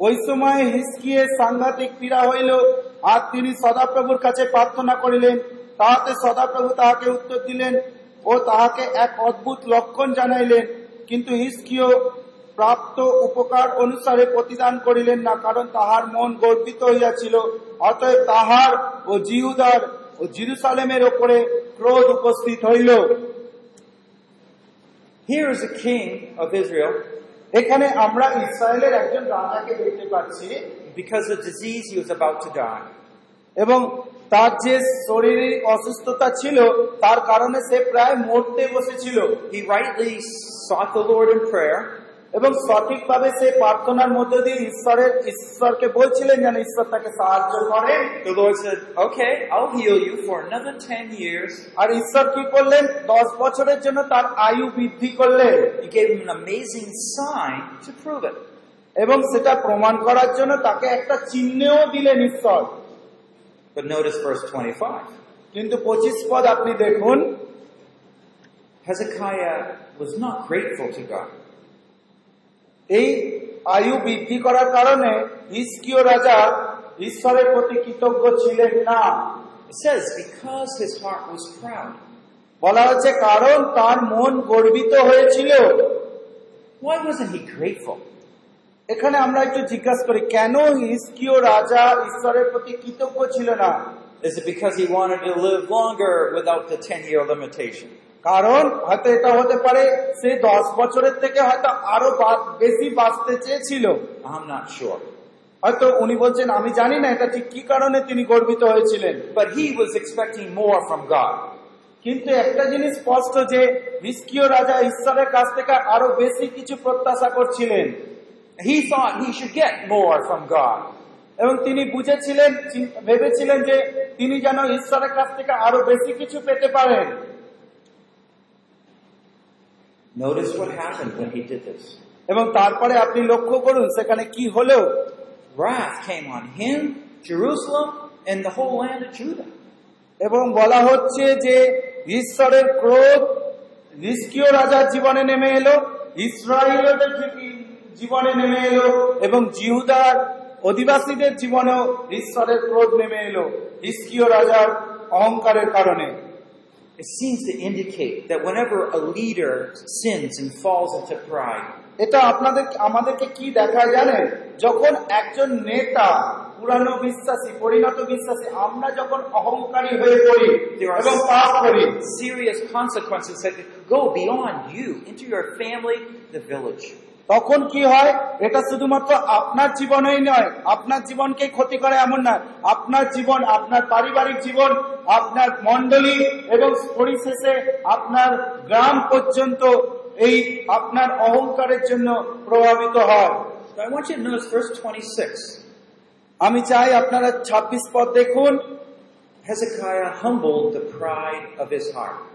ওই সময় হিসকিয়ে সাংঘাতিক পীড়া হইল আর তিনি সদাপ্রভুর কাছে প্রার্থনা করিলেন তাহাতে সদাপ্রভু তাহাকে উত্তর দিলেন ও তাহাকে এক অদ্ভুত লক্ষণ জানাইলেন কিন্তু হিসকিও প্রাপ্ত উপকার অনুসারে প্রতিদান করিলেন না কারণ তাহার মন গর্বিত হইয়াছিল অতএব তাহার ও জিহুদার ও জিরুসালেমের ওপরে ক্রোধ উপস্থিত হইল Here is a king of Israel. এখানে আমরা ইসরায়েলের একজন রাজাকে দেখতে পাচ্ছি Because of disease, he was about to die. এবং তার যে শরীরের অসুস্থতা ছিল তার কারণে সে প্রায় মরতে বসেছিল। He rightly sought the Lord in prayer, এবং সঠিকভাবে সে প্রার্থনার মধ্য দিয়ে ঈশ্বরের ঈশ্বরকে বলছিলেন যেন ঈশ্বর তাকে সাহায্য করেন। The Lord said, Okay, I'll heal you for another 10 years. আর ঈশ্বর কি করলেন? দশ বছরের জন্য তার আয়ু বৃদ্ধি করলেন। He gave him an amazing sign to prove it. এবং সেটা প্রমাণ করার জন্য তাকে একটা চিহ্নও দিলেন ঈশ্বর। But notice verse 25. কিন্তু পঁচিশ পদ আপনি দেখুন Hezekiah was not grateful to God. এই আয়ু বৃদ্ধি করার কারণে ইস্কিয় রাজা ঈশ্বরের প্রতি কৃতজ্ঞ ছিলেন না It says, because his heart was proud. বলা হচ্ছে কারণ তার মন গর্বিত হয়েছিল Why wasn't he grateful? এখানে আমরা একটু জিজ্ঞাসা করি কেন ইস্কিয় রাজা ঈশ্বরের প্রতি কৃতজ্ঞ ছিল না Is it because he wanted to live longer without the 10 year limitation? কারণ হয়তো এটা হতে পারে সে দশ বছরের থেকে হয়তো আরও বেশি বাঁচতে চেয়েছিল I'm not sure. হয়তো উনি বলছেন আমি জানি না এটা ঠিক কি কারণে তিনি গর্বিত হয়েছিলেন But he was expecting more from God. কিন্তু একটা জিনিস স্পষ্ট যে হিস্কিয় রাজা ঈশ্বরের কাছ থেকে আরও বেশি কিছু প্রত্যাশা করছিলেন হি থট হি শুড তিনি বুঝেছিলেন ভেবেছিলেন যে তিনি যেন ঈশ্বরের কাছ থেকে আরও বেশি কিছু পেতে পারেন। এবং তারপরে আপনি লক্ষ্য করুন সেখানে কি হলো? Wrath came on him jerusalem and the এবং বলা হচ্ছে যে ঈশ্বরের ক্রোধ নিষ্ক্রিয় রাজার জীবনে নেমে এলো। ইসরায়েলদের জীবনে নেমে এলো এবং জিহুদার অধিবাসীদের জীবনেও ঈশ্বরের ক্রোধ নেমে এলো নিষ্ক্রিয় রাজার অহংকারের কারণে It seems to indicate that whenever a leader sins and falls into pride, এটা আপনাদের আমাদেরকে কি দেখায় জানেন যখন একজন নেতা পুরানো বিশ্বাসী পরিণত বিশ্বাসী আমরা যখন অহংকারী হয়ে পড়ি there are এবং পাপ করি serious consequences that go beyond you into your family, the village. তখন কি হয়? এটা শুধুমাত্র আপনার জীবনেই নয়। আপনার জীবনকে ক্ষতি করে এমন না। আপনার জীবন আপনার পারিবারিক জীবন আপনার মন্ডলী এবং পরিশেষে আপনার গ্রাম পর্যন্ত এই আপনার অহংকারের জন্য প্রভাবিত হয়। So I want you to notice verse 26. আমি চাই আপনারা ছাব্বিশ পদ দেখুন। Hezekiah humbled the pride of his heart.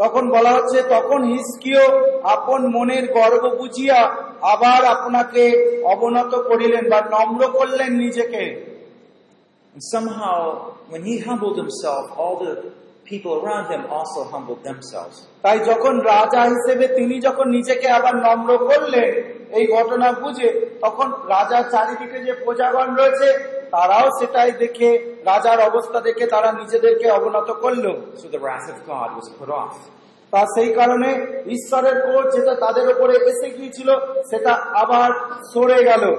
তখন বলা হচ্ছে তখন হিসকিও আপন মনের গর্ব বুঝিয়া আবার আপনাকে অবনত করিলেন বা নম্র করলেন নিজেকে And somehow, when he humbled himself, all the people around him also humbled themselves. তাই যখন রাজা হিসেবে তিনি যখন নিজেকে আবার নম্র করলেন এই ঘটনা বুঝে তখন রাজার চারিদিকে যে প্রজাগণ রয়েছে তারাও সেটাই দেখে রাজার অবস্থা দেখে তারা নিজেদেরকে অবনত করল। তা সেই কারণে ঈশ্বরের কোচ যেটা তাদের উপরে এসে গিয়েছিল সেটা আবার সরে গেল।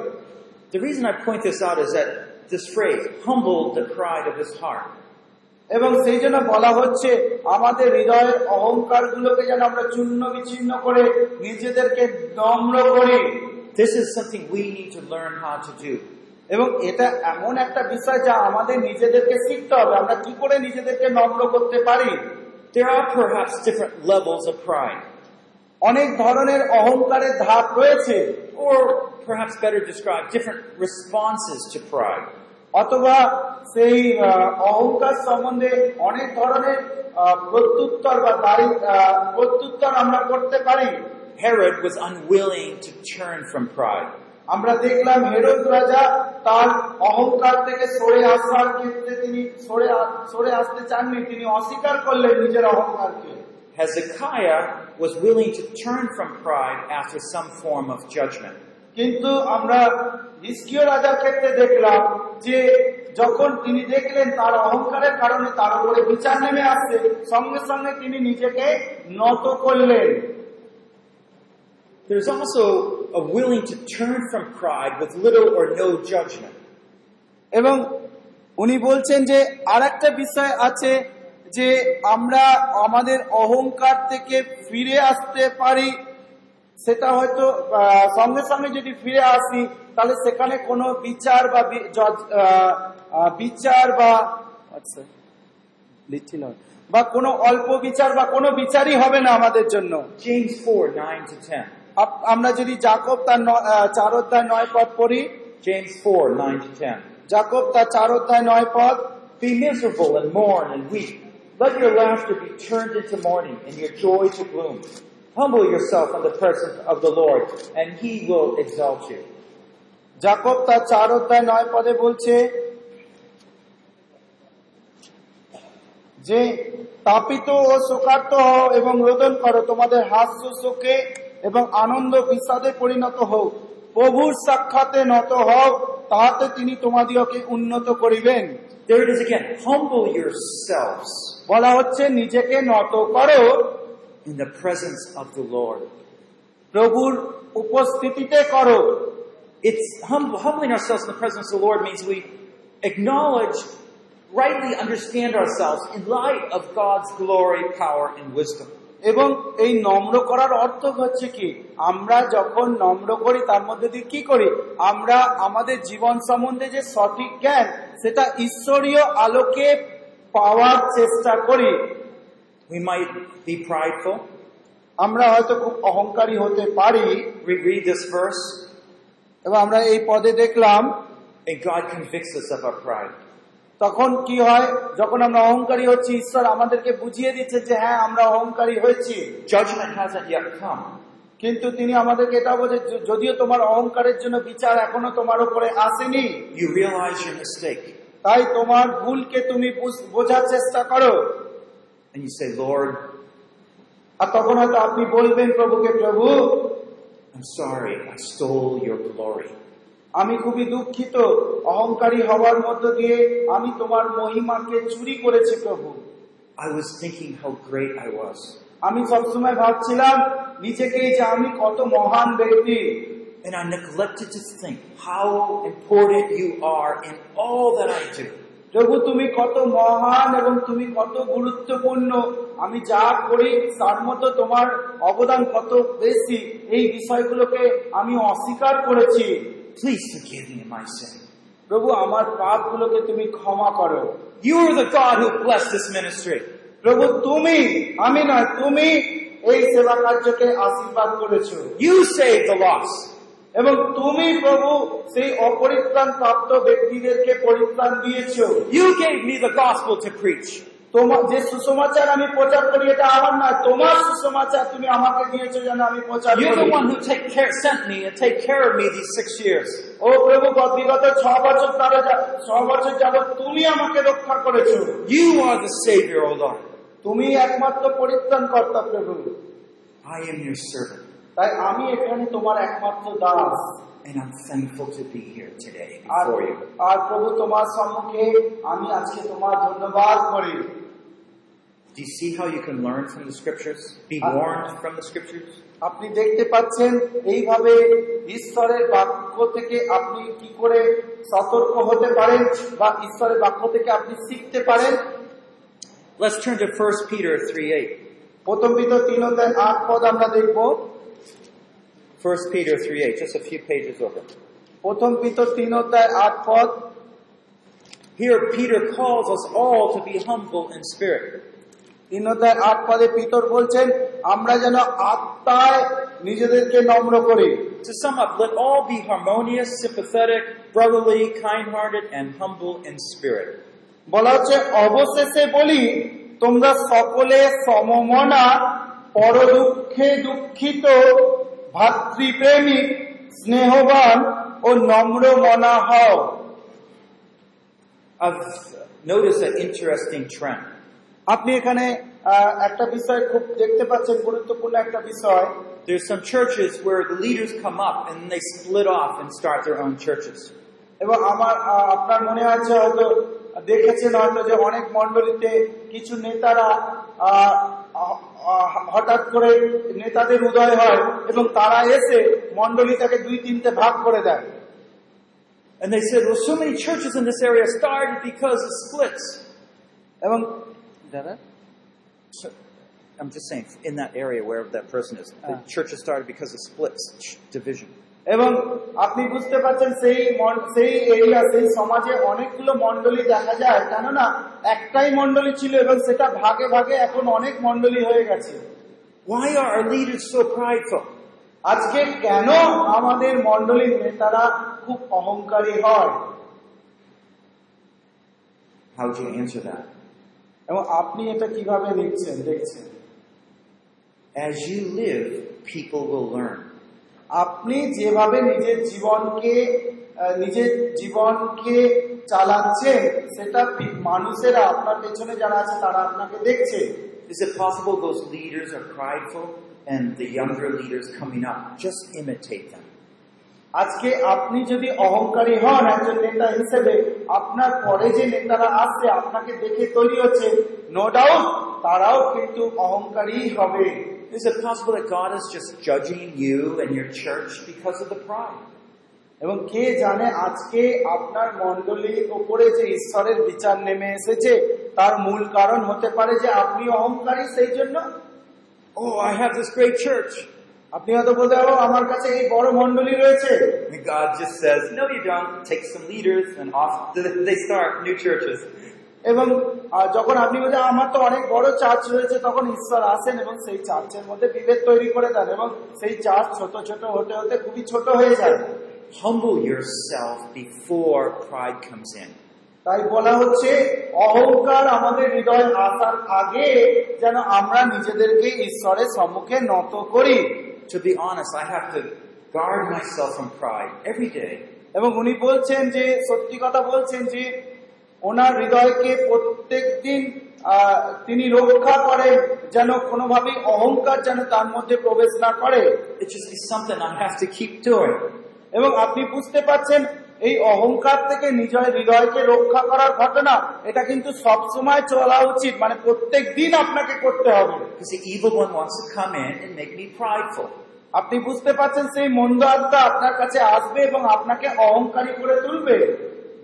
এবং সেই জন্য বলা হচ্ছে আমাদের হৃদয়ের অহংকার গুলোকে যেন আমরা চূর্ণ বিচ্ছিন্ন করে নিজেদেরকে নম্র করি। This is. এবং এটা এমন একটা বিষয় যা আমাদের নিজেদেরকে শিখতে হবে আমরা কি করে নিজেদেরকে নম্র করতে পারি There are perhaps different levels of pride, অনেক ধরনের অহংকারের ধাপ রয়েছে or perhaps better described, different responses to pride. অথবা সেই আহ, অহংকার সম্বন্ধে অনেক ধরনের আহ, প্রত্যুত্তর বা দাড়ি আহ, প্রত্যুত্তর আমরা করতে পারি Herod was unwilling to turn from pride. আমরা দেখলাম হেরোদ রাজা তার অহংকার থেকে সরে আসার ক্ষেত্রে তিনি সরে সরে আসতে চাননি তিনি অস্বীকার করলেন নিজের অহংকারকে Hezekiah was willing to turn from pride after some form of judgment. কিন্তু আমরা হিসকিয় রাজার ক্ষেত্রে দেখলাম যে যখন তিনি দেখলেন তার অহংকারের কারণে তার উপরে বিচার নেমে আসছে সঙ্গে সঙ্গে তিনি নিজেকে নত করলেন There's also a willing to turn from pride with little or no judgment. এবং উনি বলছেন যে আর একটা বিষয় আছে যে আমরা আমাদের অহংকার থেকে ফিরে আসতে পারি সেটা হয়তো সঙ্গে সঙ্গে যদি ফিরে আসি তাহলে সেখানে কোনো বিচার বা বিচার বা আচ্ছা বা কোনো অল্প বিচার বা কোনো বিচারই হবে না আমাদের জন্য 4, 9 to 10. আমরা যদি জাকব তার চার অধ্যায় নয় পদ পড়ি James 4, 9 to 10. জাকব তার চার অধ্যায় নয় পদ Be miserable and mourn and weep. Let your laughter be turned into mourning and your joy to gloom. Humble yourself in the presence of the Lord, and he will exalt you. Jakob তার চার অধ্যায় নয় পদে বলছে যে তাপিত ও শোকার্ত হও এবং রোদন করো তোমাদের হাস্য শোকে এবং আনন্দ বিষাদে পরিণত হোক প্রভুর সাক্ষাতে নত হও তাহাতে তিনি তোমাদিওকে উন্নত করিবেন There it is again. Humble yourselves বলা হচ্ছে নিজেকে নত করো in the presence of the Lord. প্রভুর উপস্থিতিতে করো It's hum- humbling ourselves in the presence of the Lord means we acknowledge, rightly understand ourselves in light of God's glory, power, and wisdom. এবং এই নম্র করার অর্থ হচ্ছে কি? আমরা যখন নম্র করি, তার মধ্যে দিয়ে কি করি? আমরা আমাদের জীবন সম্বন্ধে যে সঠিক জ্ঞান, সেটা ঈশ্বরীয় আলোকে পাওয়ার চেষ্টা করি. আমরা হয়তো খুব অহংকারী হতে পারি। এবং আমরা এই পদে দেখলাম. তখন কি হয়? যখন আমরা অহংকারী হচ্ছি ঈশ্বর আমাদেরকে বুঝিয়ে দিচ্ছে যে হ্যাঁ আমরা অহংকারী হয়েছি। Judgment hasn't yet come. কিন্তু তিনি আমাদেরকে এটা বলে যদিও তোমার অহংকারের জন্য বিচার এখনও তোমার উপরে আসেনি। You realize your mistake, তাই তোমার ভুলকে তুমি বুঝ- বোঝার চেষ্টা করো। And you say, Lord, আর তখন হয়তো আপনি বলবেন প্রভুকে প্রভু I'm sorry, I stole your glory. আমি খুবই দুঃখিত। অহংকারী হওয়ার মধ্য দিয়ে আমি তোমার মহিমাকে চুরি করেছি প্রভু। I was thinking how great I was. আমি সবসময় ভাবছিলাম নিজেকেই যে আমি কত মহান ব্যক্তি। And I neglected to think how important you are in all that I do. প্রভু তুমি কত মহান এবং তুমি কত গুরুত্বপূর্ণ। আমি যা করি তার মতো তোমার অবদান কত বেশি। এই বিষয়গুলোকে আমি অস্বীকার করেছি। Please forgive me my sin. প্রভু আমার পাপগুলোকে তুমি ক্ষমা করো You are the God who blessed this ministry. প্রভু তুমি আমি নয় তুমি এই সেবা কার্যকে আশীর্বাদ করেছ You saved the lost. এবং তুমি প্রভু সেই অপরিত্রাণ প্রাপ্ত ব্যক্তিদেরকে পরিত্রাণ দিয়েছ You gave me the gospel to preach. তোমার যে সুসমাচার আমি প্রচার করি এটা আমার না তোমার সুসমাচার তুমি আমাকে দিয়েছ যেন আমি প্রচার করি the one who take care, sent me and take care of me these six years. ও প্রভু বিগত ছ বছর তারা ছ বছর যাবত তুমি আমাকে রক্ষা করেছ। You are the Savior, O Lord. তুমি একমাত্র পরিত্রাণ কর্তা প্রভু। I am your servant, তাই আমি এখানে তোমার একমাত্র Das. and I'm thankful to be here today R before you. আর প্রভু তোমার সম্মুখে আমি আজকে তোমার ধন্যবাদ করি Do you see how you can learn from the scriptures? Be Uh, warned from the scriptures? আপনি দেখতে পাচ্ছেন এইভাবে ঈশ্বরের বাক্য থেকে আপনি কি করে সতর্ক হতে পারেন বা ঈশ্বরের বাক্য থেকে আপনি শিখতে পারেন Let's turn to 1 Peter 3 8. প্রথম বিত তিন অধ্যায় আট পদ আমরা দেখব 1 Peter 3 8, just a few pages over. প্রথম বিত তিন অধ্যায় আট পদ Here, Peter calls us all to be humble in spirit. তিন অধ্যায় আট পদে পিতর বলছেন আমরা যেন আত্মায় নিজেদেরকে নম্র করি To sum up, let all be harmonious, sympathetic, brotherly, kind hearted, and humble in spirit. বলা হচ্ছে অবশেষে বলি তোমরা সকলে সমমনা পর দুঃখে দুঃখিত ভাতৃপ্রেমিক স্নেহবান ও নম্র মনা হও I've an interesting trend. আপনি এখানে একটা বিষয় খুব দেখতে পাচ্ছেন গুরুত্বপূর্ণ একটা বিষয় There's some churches where the leaders come up and they split off and start their own churches. এবং আমার আপনার মনে আছে হয়তো দেখেছেন হয়তো যে অনেক মন্ডলীতে কিছু নেতারা আহ, আহ, আহ, হঠাৎ করে নেতাদের উদয় হয় এবং তারা এসে মন্ডলীটাকে দুই তিনটে ভাগ করে দেয় And they said, well, so many churches in this area started because of splits. এবং So, I'm just saying, in that area, wherever that person is, the Ah. churches started because of splits, division. এবং আপনি বুঝতে পারছেন সেই সেই area সেই সমাজে অনেকগুলো মন্ডলী দেখা যায় কেননা একটাই মন্ডলী ছিল এবং সেটা ভাগে ভাগে এখন অনেক মন্ডলী হয়ে গেছে Why are our leaders so prideful? আজকে কেন আমাদের মন্ডলীর নেতারা খুব অহংকারী হয় How would you answer that? এবং আপনি এটা কীভাবে নিচ্ছেন দেখছেন As you live, people will learn. আপনি যেভাবে নিজের জীবনকে নিজের জীবনকে চালাচ্ছেন সেটা মানুষেরা আপনার পেছনে যারা আছে তারা আপনাকে দেখছে Is it possible those leaders are prideful and the younger leaders coming up just imitate them? আজকে আপনি যদি অহংকারী হন একজন নেতা হিসেবে আপনার পরে যে নেতারা আসছে আপনাকে দেখে তৈরি হচ্ছে নো ডাউট তারাও কিন্তু অহংকারী হবে Is it possible that God is just judging you and your church because of the pride? এবং কে জানে আজকে আপনার মন্ডলীর উপরে যে ঈশ্বরের বিচার নেমে এসেছে তার মূল কারণ হতে পারে যে আপনি অহংকারী সেই জন্য Oh, I have this great church. আপনি হয়তো বলতে পারো আমার কাছে এই বড় মন্ডলী রয়েছে And God just says, no, you don't. Take some leaders and off they start new churches. এবং যখন আপনি বলছেন আমার তো অনেক বড় চার্চ রয়েছে তখন ঈশ্বর আসেন এবং সেই চার্চের মধ্যে বিভেদ তৈরি করে দেন এবং সেই চার্চ ছোট ছোট হতে হতে খুবই ছোট হয়ে যায় Humble yourself before pride comes in. তাই বলা হচ্ছে অহংকার আমাদের হৃদয় আসার আগে যেন আমরা নিজেদেরকে ঈশ্বরের সম্মুখে নত করি To be honest, I have to guard myself from pride every day. এবং উনি বলছেন যে সত্যি কথা বলছেন যে ওনার হৃদয়কে প্রত্যেক দিন তিনি রক্ষা করেন যেন কোনোভাবেই অহংকার যেন তার মধ্যে প্রবেশ না করে. এবং আপনি বুঝতে পারছেন এই অহংকার থেকে নিজের হৃদয়কে রক্ষা করার ঘটনা এটা কিন্তু সব সময় চলা উচিত মানে প্রত্যেক দিন আপনাকে করতে হবে. আপনি বুঝতে পারছেন সেই মন্দ আত্মা আপনার কাছে আসবে এবং আপনাকে অহংকারী করে তুলবে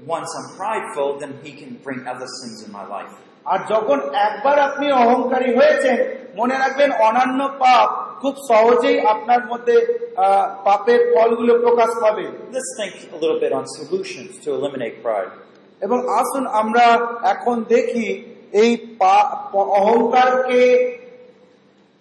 Once I'm prideful, then he can bring other sins in my life. আর যখন একবার আপনি অহংকারী হয়েছেন মনে রাখবেন অনান্য পাপ খুব সহজেই আপনার মধ্যে আহ, পাপের ফলগুলো প্রকাশ পাবে Let's think a little bit on solutions to eliminate pride. এবং আসুন আমরা এখন দেখি এই পা- প- অহংকারকে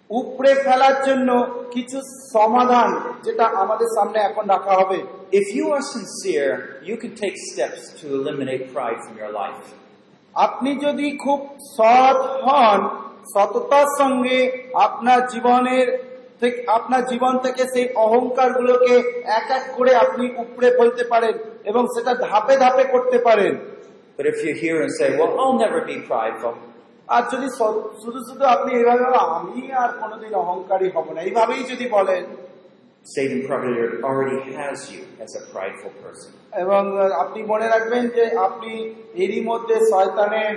উপড়ে ফেলার জন্য কিছু সমাধান যেটা আমাদের সামনে এখন রাখা হবে If you are sincere, you can take steps to eliminate pride from your life. আপনি যদি খুব সৎ হন সততার সঙ্গে আপনার জীবনের থেকে আপনার জীবন থেকে সেই অহংকার গুলোকে এক এক করে আপনি উপড়ে ফেলতে পারেন এবং সেটা ধাপে ধাপে করতে পারেন But if you hear and say, well, I'll never be prideful, আর যদি শুধু শুধু আপনি এইভাবে আমি আর কোনোদিন অহংকারী হব না এইভাবেই যদি বলেন Satan probably already has you as a prideful person. এবং আপনি মনে রাখবেন যে আপনি এরই মধ্যে শয়তানের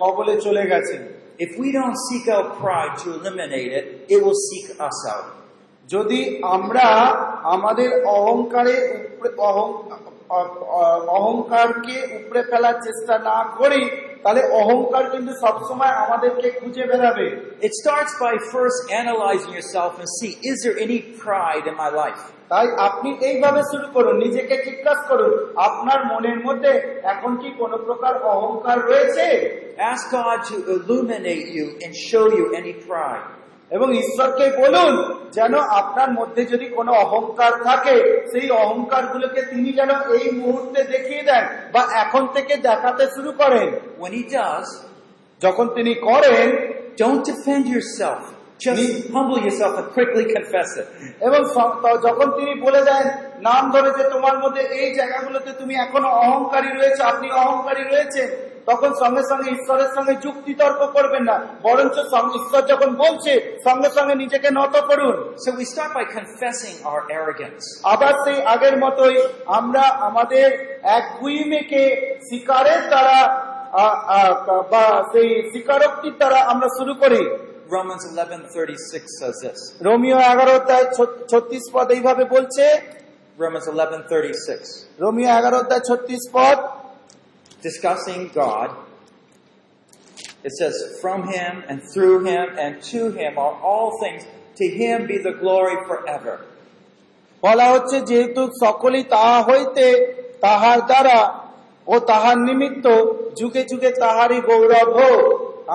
কবলে চলে গেছেন If we don't seek out pride to eliminate it, it will seek us out. যদি আমরা আমাদের অহংকারে অহংকারকে উপরে ফেলার চেষ্টা না করি তাহলে অহংকার কিন্তু সবসময় আমাদেরকে খুঁজে বেড়াবে It starts by first analyzing yourself and see, is there any pride in my life? তাই আপনি এইভাবে শুরু করুন নিজেকে জিজ্ঞাসা করুন আপনার মনের মধ্যে এখন কি কোনো প্রকার অহংকার রয়েছে Ask God to illuminate you and show you any pride. এবং ঈশ্বরকে বলুন যেন আপনার মধ্যে যদি কোনো অহংকার থাকে সেই অহংকার গুলোকে তিনি যেন এই মুহূর্তে দেখিয়ে দেন বা এখন থেকে দেখাতে শুরু করেন When He does, যখন তিনি করেন don't defend yourself. Just humble yourself and quickly confess it. এবং যখন তিনি বলে দেন নাম ধরে যে তোমার মধ্যে এই জায়গাগুলোতে তুমি এখনও অহংকারী রয়েছে আপনি অহংকারী রয়েছে তখন সঙ্গে সঙ্গে ঈশ্বরের সঙ্গে যুক্তি তর্ক করবেন না বরঞ্চ ঈশ্বর যখন বলছে সঙ্গে সঙ্গে নিজেকে নত করুন So we start by confessing our arrogance. আবার সেই আগের মতোই আমরা আমাদের এক গুইমেকে শিকারের দ্বারা বা সেই স্বীকারোক্তির দ্বারা আমরা শুরু করি Romans 11:36 says this. রোমিও এগারো অধ্যায় ছ- ছত্রিশ পদ এইভাবে বলছে Romans 11:36. রোমিও এগারো অধ্যায় ছত্রিশ পদ discussing God, it says, From him and through him and to him are all things. To him be the glory forever. বলা হচ্ছে যেহেতু সকলেই তাহা হইতে তাহার দ্বারা ও তাহার নিমিত্ত যুগে যুগে তাহারই গৌরব হোক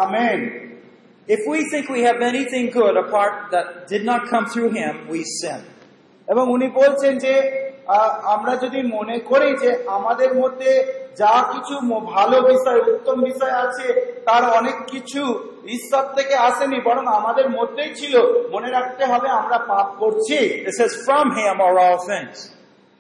amen If we think we have anything good apart that did not come through him, we sin. এবং উনি বলছেন যে আমরা যদি মনে করি যে আমাদের মধ্যে যা কিছু ভালো বিষয় উত্তম বিষয় আছে তার অনেক কিছু ঈশ্বর থেকে আসেনি বরং আমাদের মধ্যেই ছিল মনে রাখতে হবে আমরা পাপ করছি says, From him are all things.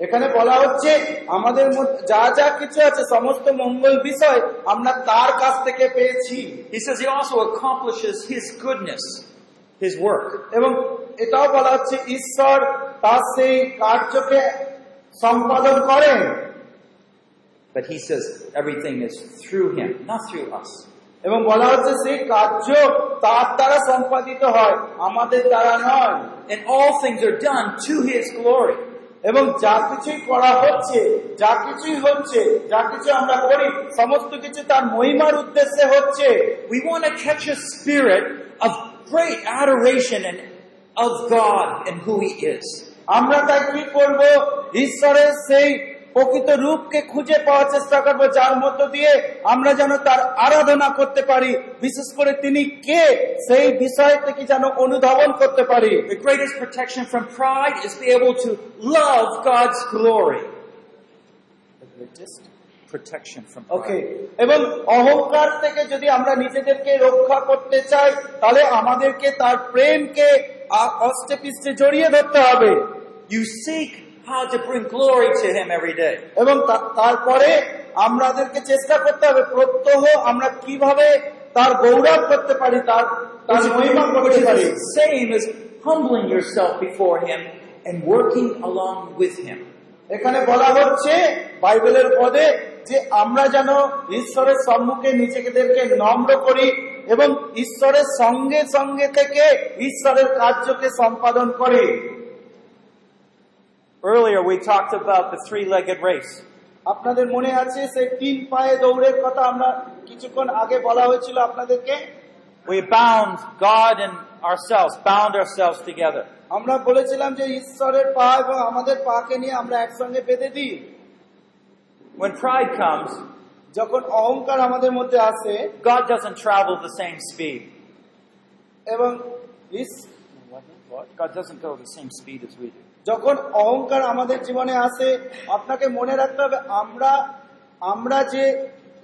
এখানে বলা হচ্ছে আমাদের মধ্যে যা যা কিছু আছে সমস্ত মঙ্গল বিষয় আমরা তার কাছ থেকে পেয়েছি He says he also accomplishes his goodness, his work. এবং এটাও বলা হচ্ছে ঈশ্বর তার সেই কার্যকে সম্পাদন করেন But he says everything is through him, not through us. এবং বলা হচ্ছে সেই কার্য তার দ্বারা সম্পাদিত হয় আমাদের দ্বারা নয় And all things are done to his glory. এবং যা কিছুই করা হচ্ছে, যা কিছুই হচ্ছে, যা কিছু আমরা করি, সমস্ত কিছু তার মহিমার উদ্দেশ্যে হচ্ছে। We want to catch a spirit of great adoration and of God and who he is আমরা তাই কি করব? ঈশ্বরের সেই প্রকৃত রূপকে খুঁজে পাওয়ার চেষ্টা করব যার মধ্য দিয়ে আমরা যেন তার আরাধনা করতে পারি বিশেষ করে তিনি কে সেই বিষয় থেকে যেন অনুধাবন করতে পারি The greatest protection from pride is be able to love God's glory. Protection from ওকে. এবং অহংকার থেকে যদি আমরা নিজেদেরকে রক্ষা করতে চাই তাহলে আমাদেরকে তার প্রেমকে অষ্টে জড়িয়ে ধরতে হবে You seek how to bring glory to Him every day. এবং তারপরে আমাদেরকে চেষ্টা করতে হবে প্রত্যহ আমরা কীভাবে তার গৌরব করতে পারি তার তার মহিমা করতে পারি same as humbling yourself before Him and working along with Him. এখানে বলা হচ্ছে বাইবেলের পদে যে আমরা যেন ঈশ্বরের সম্মুখে নিজেদেরকে নম্র করি এবং ঈশ্বরের সঙ্গে সঙ্গে থেকে ঈশ্বরের কার্যকে সম্পাদন করি Earlier we talked about the three-legged race. আপনাদের মনে আছে সেই তিন পায়ে দৌড়ের কথা আমরা কিছুক্ষণ আগে বলা হয়েছিল আপনাদেরকে We bound God and ourselves, bound ourselves together. আমরা বলেছিলাম যে ঈশ্বরের পা এবং আমাদের পাকে নিয়ে আমরা একসঙ্গে বেঁধে দিই When pride comes, যখন অহংকার আমাদের মধ্যে আসে God doesn't travel the same speed. এবং ইস- God doesn't go the same speed as we do. যখন অহংকার আমাদের জীবনে আসে আপনাকে মনে রাখতে হবে আমরা আমরা যে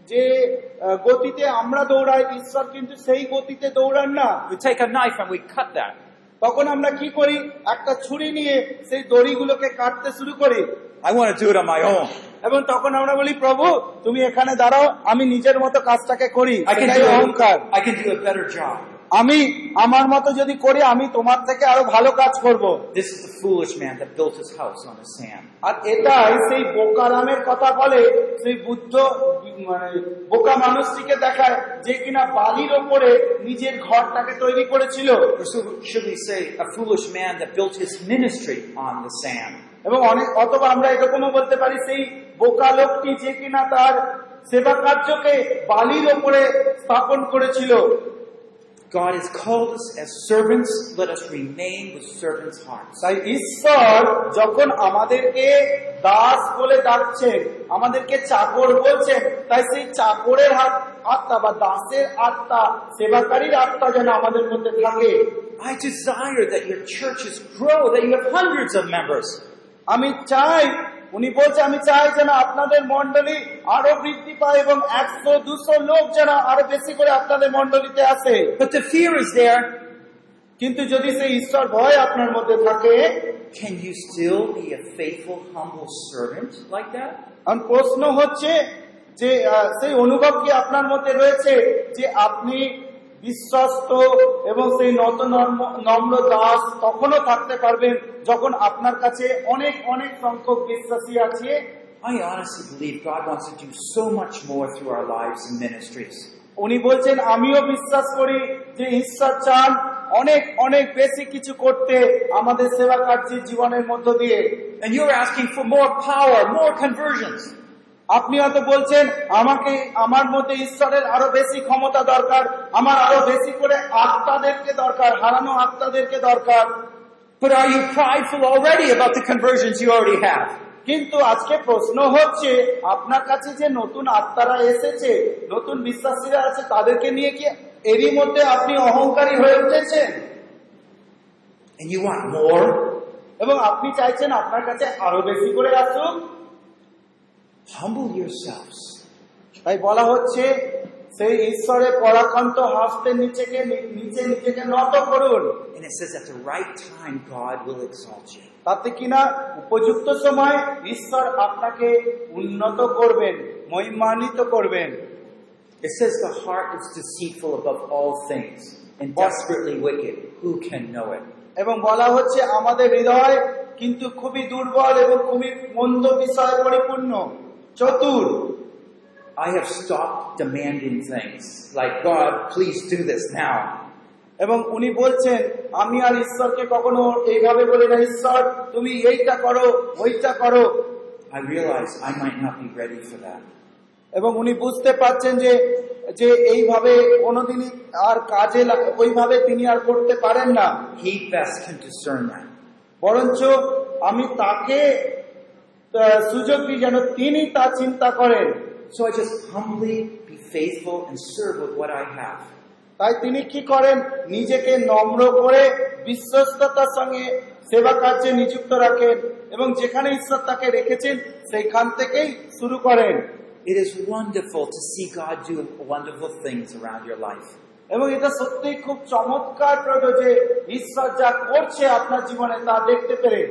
যে গতিতে আমরা দৌড়াই ঈশ্বর কিন্তু সেই গতিতে দৌড়ান না We take a knife and we cut that. তখন আমরা কি করি একটা ছুরি নিয়ে সেই দড়িগুলোকে কাটতে শুরু করি I want to do it on my own. এবং তখন আমরা বলি প্রভু তুমি এখানে দাঁড়াও আমি নিজের মতো কাজটাকে করি I can do অহংকার I can do a better job. আমি আমার মতো যদি করি আমি তোমার থেকে আরও ভালো কাজ করব। This is the foolish man that built his house on the sand. আর এটাই সেই বোকারামের কথা বলে সেই বুদ্ধ মানে বোকা মানুষটিকে দেখায় যে কিনা বালির ওপরে নিজের ঘরটাকে তৈরি করেছিল should we say, a foolish man that built his ministry on the sand? এবং অনেক অথবা আমরা এরকমও বলতে পারি সেই বোকা লোকটি যে কিনা তার সেবা কার্যকে বালির ওপরে স্থাপন করেছিল God has called us as servants. Let us remain with servants' hearts. তাই ঈশ্বর যখন আমাদেরকে দাস বলে ডাকছেন আমাদেরকে চাকর বলছেন তাই সেই চাকরের হাত আত্মা বা দাসের আত্মা সেবাকারীর আত্মা যেন আমাদের মধ্যে থাকে I desire that your churches grow, that you have hundreds of members. আমি চাই উনি বলছে আমি চাই যেন আপনাদের মন্ডলী আরও বৃদ্ধি পায় এবং একশো দুশো লোক যেন আরও বেশি করে আপনাদের মন্ডলীতে আসে কিন্তু যদি সেই ঈশ্বর ভয় আপনার মধ্যে থাকে Can you still be a faithful, humble servant like that? কারণ প্রশ্ন হচ্ছে যে সেই অনুভব কি আপনার মধ্যে রয়েছে যে আপনি বিশ্বস্ত এবং সেই নত নম্র দাস তখনও থাকতে পারবেন যখন আপনার কাছে অনেক অনেক সংখ্যক বিশ্বাসী আছে I honestly believe God wants to do so much more through our lives and ministries. উনি বলছেন আমিও বিশ্বাস করি যে ঈশ্বর চান অনেক অনেক বেশি কিছু করতে আমাদের সেবা কার্যের জীবনের মধ্য দিয়ে And you're asking for more power, more conversions. আপনি হয়তো বলছেন আমাকে আমার মধ্যে ঈশ্বরের আরও বেশি ক্ষমতা দরকার আমার আরও বেশি করে আত্মাদেরকে দরকার হারানো আত্মাদেরকে দরকার। But are you prideful already about the conversions you already have? কিন্তু আজকে প্রশ্ন হচ্ছে আপনার কাছে যে নতুন আত্মারা এসেছে নতুন বিশ্বাসীরা আছে তাদেরকে নিয়ে কি এরই মধ্যে আপনি অহংকারী হয়ে উঠেছেন? And you এবং আপনি চাইছেন আপনার কাছে আরও বেশি করে আসুক? Humble yourselves. তাই বলা হচ্ছে সেই ঈশ্বরের পরাকান্ত হস্তের নিচেকে নিচে নিজেকে নত করুন And it says at the right time, God will exalt you. তাতে কিনা উপযুক্ত সময় ঈশ্বর আপনাকে উন্নত করবেন মহিমান্বিত করবেন It says the heart is deceitful above all things and desperately wicked. Who can know it? এবং বলা হচ্ছে আমাদের হৃদয় কিন্তু খুবই দুর্বল এবং খুবই মন্দ বিষয়ে পরিপূর্ণ চতুর I have stopped demanding things like, God, please do this now. এবং উনি বলছেন আমি আর ঈশ্বরকে কখনো এইভাবে বলি না ঈশ্বর তুমি এইটা করো ওইটা করো I realize I might not be ready for that. এবং উনি বুঝতে পারছেন যে যে এইভাবে কোনোদিনই আর কাজে ওইভাবে তিনি আর করতে পারেন না He best can discern that. বরঞ্চ আমি তাকে আহ, সুযোগ দিই যেন তিনি তা চিন্তা করেন So I just humbly be faithful and serve with what I have. তাই তিনি কি করেন নিজেকে নম্র করে বিশ্বস্ততার সঙ্গে সেবা কার্যে নিযুক্ত রাখেন এবং যেখানে ঈশ্বর তাকে রেখেছেন সেইখান থেকেই শুরু করেন It is wonderful to see God do wonderful things around your life. এবং এটা সত্যিই খুব চমৎকার যে ঈশ্বর যা করছে আপনার জীবনে তা দেখতে পেরে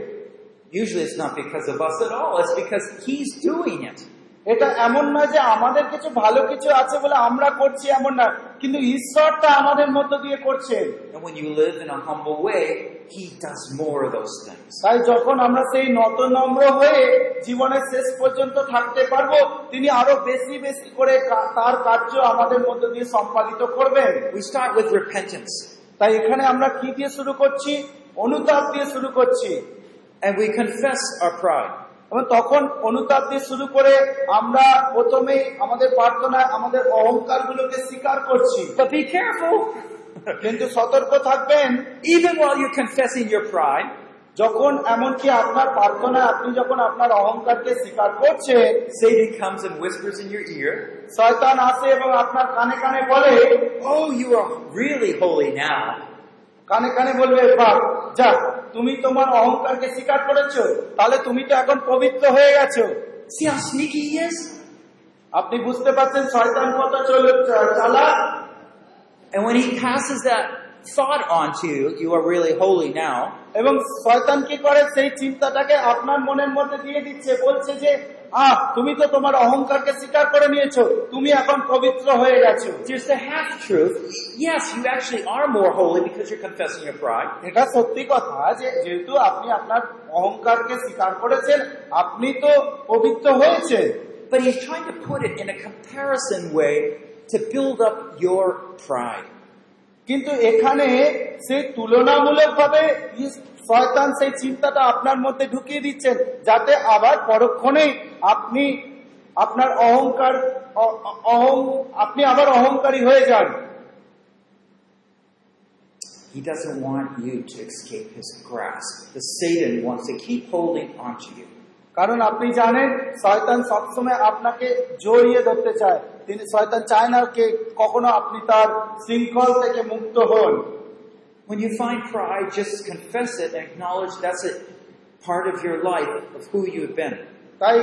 Usually it's not because of us at all, it's because He's doing it. এটা এমন নয় যে আমাদের কিছু ভালো কিছু আছে বলে আমরা করছি এমন না কিন্তু ঈশ্বরটা আমাদের মধ্য দিয়ে And when you live in a humble way, He does more of those things. তাই যখন আমরা সেই নত নম্র হয়ে জীবনের শেষ পর্যন্ত থাকতে পারব তিনি আরও বেশি বেশি করে তার কার্য আমাদের মধ্য দিয়ে সম্পাদিত করবেন। We start with repentance. তাই এখানে আমরা কি দিয়ে শুরু করছি? অনুতাপ দিয়ে শুরু করছি। And we confess our pride. এবং তখন অনুতাপ দিয়ে শুরু করে আমরা প্রথমেই আমাদের প্রার্থনায় আমাদের অহংকার গুলোকে স্বীকার করছি But be careful. কিন্তু সতর্ক থাকবেন Even while you're confessing your pride, যখন এমনকি আপনার প্রার্থনায় আপনি যখন আপনার অহংকারকে স্বীকার করছেন Satan comes and whispers in your ear, শয়তান আসে এবং আপনার কানে কানে বলে Oh, you are really holy now. কানে কানে বলবে বাপ যা তুমি তোমার অহংকারকে স্বীকার করেছ তাহলে তুমি তো এখন পবিত্র হয়ে গেছো? আপনি বুঝতে পারছেন শয়তান কত চল- চালাক And when he passes that thought onto you, you are really holy now. এবং শয়তান কি করে সেই চিন্তাটাকে আপনার মনের মধ্যে দিয়ে দিচ্ছে বলছে যে আহ তুমি তো তোমার অহংকারকে স্বীকার করে নিয়েছো তুমি এখন পবিত্র হয়ে গেছো There's the half truth. Yes, you actually are more holy because you're confessing your pride. এটা সত্যি কথা যে যেহেতু আপনি আপনার অহংকারকে স্বীকার করেছেন আপনি তো পবিত্র হয়েছে But he's trying to put it in a comparison way to build up your pride. কিন্তু এখানে সেই তুলনামূলক ভাবে শয়তান সেই চিন্তাটা আপনার মধ্যে ঢুকিয়ে দিচ্ছেন যাতে আবার পরক্ষণেই আপনি আপনার অহংকার অহং আপনি আবার অহংকারী হয়ে যান He doesn't want you to escape his grasp. The Satan wants to keep holding onto you. কারণ আপনি জানেন শয়তান সবসময় আপনাকে জড়িয়ে ধরতে চায় তিনি শয়তান চায় না কে কখনো আপনি তার শৃঙ্খল থেকে মুক্ত হন When you find pride, just confess it and acknowledge that's a part of your life, of who you've been. তাই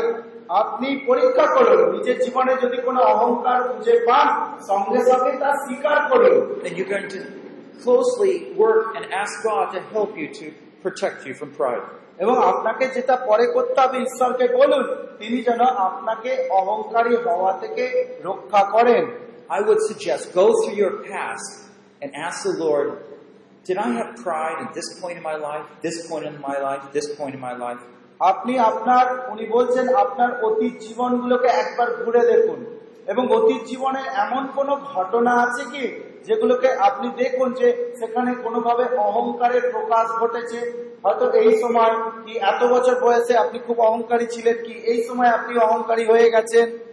আপনি পরীক্ষা করুন নিজের জীবনে যদি কোনো অহংকার খুঁজে পান সঙ্গে সঙ্গে তা স্বীকার করুন Then you're going to closely work and ask God to help you to protect you from pride. এবং আপনাকে যেটা পরে করতে হবে ঈশ্বরকে বলুন তিনি যেন আপনাকে অহংকারী হওয়া থেকে রক্ষা করেন I would suggest go through your past and ask the Lord, did I have pride at this point in my life, this point in my life, this point in my life? আপনি আপনার উনি বলছেন আপনার অতীত জীবনগুলোকে একবার ঘুরে দেখুন। এবং অতীত জীবনে এমন কোন ঘটনা আছে কি যেগুলোকে আপনি দেখুন যে সেখানে কোনোভাবে অহংকারের প্রকাশ ঘটেছে? হয়তো এই সময় কি এত বছর বয়সে আপনি খুব অহংকারী ছিলেন কি? এই সময় আপনি অহংকারী হয়ে গেছেন?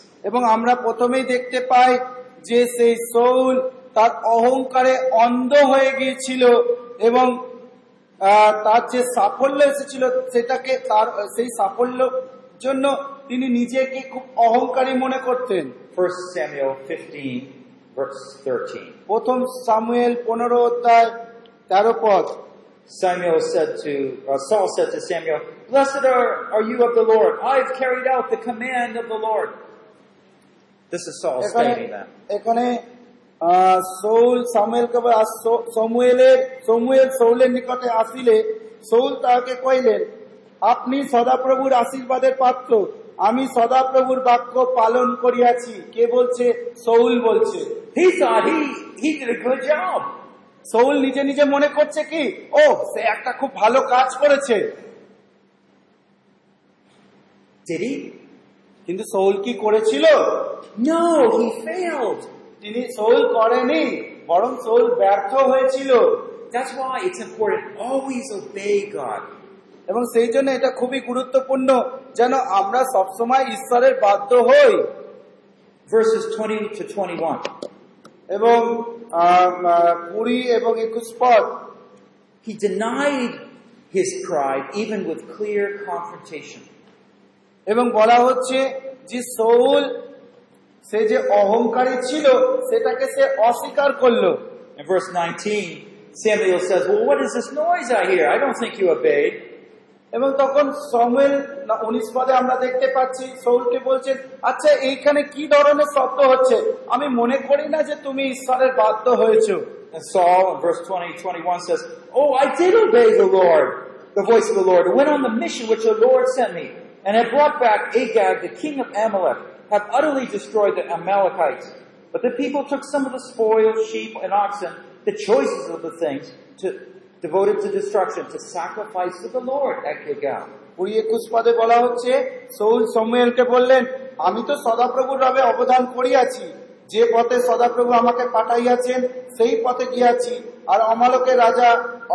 এবং আমরা প্রথমেই দেখতে পাই যে সেই সৌল তার অহংকারে অন্ধ হয়ে গিয়েছিল এবং তার যে সাফল্য এসেছিল সেটাকে তার সেই সাফল্য জন্য তিনি নিজেকে খুব অহংকারী মনে করতেন 1 Samuel 15, verse 13. প্রথম সামুয়েল পনেরো অধ্যায় তেরো পদ Samuel said to, uh, Saul said to Samuel, Blessed are, are you of the Lord. I've carried out the command of the Lord. This is Saul এখানে stating that. এখানে Saul সামুয়েলকে সমুয়েলের Samuel সৌলের নিকটে আসিলে সৌল তাহাকে কইলেন আপনি সদাপ্রভুর আশীর্বাদের পাত্র আমি সদাপ্রভুর বাক্য পালন করিয়াছি কে বলছে সৌল বলছে. সৌল নিজে নিজে মনে করছে কি ও সে একটা খুব ভালো কাজ করেছে Did he? কিন্তু সৌল কি করেছিল? তিনি সৌল করেনি বরং সৌল ব্যর্থ হয়েছিল। এবং সেই জন্য এটা খুবই গুরুত্বপূর্ণ যেন আমরা সবসময় ঈশ্বরের বাধ্য হই। এবং কুড়ি এবং একুশ পদ। কি denied his even even clear clear. এবং বলা হচ্ছে যে সৌল সে যে অহংকারী ছিল সেটাকে সে অস্বীকার করলো In verse 19, Samuel says, Well, what is this noise I hear? I don't think you obeyed. এবং তখন সময়েল উনিশ পদে আমরা দেখতে পাচ্ছি সৌলকে বলছেন আচ্ছা এইখানে কি ধরনের শব্দ হচ্ছে আমি মনে করি না যে তুমি ঈশ্বরের বাধ্য হয়েছো And Saul, in verse 20, 21 says, Oh, I did obey the Lord, the voice of the Lord, and went on the mission which the Lord sent me, And have brought back Agag, the king of Amalek, have utterly destroyed the Amalekites. But the people took some of the spoil, sheep and oxen, the choicest of the things, to devoted to destruction, to sacrifice to the Lord at Gilgal. কুড়ি একুশ পদে বলা হচ্ছে Seoul সমুয়েলকে বললেন আমি তো সদাপ্রভুর রবে অবদান করিয়াছি যে পথে সদাপ্রভু আমাকে পাঠাইয়াছেন সেই পথে গিয়াছি আর অমালকের রাজা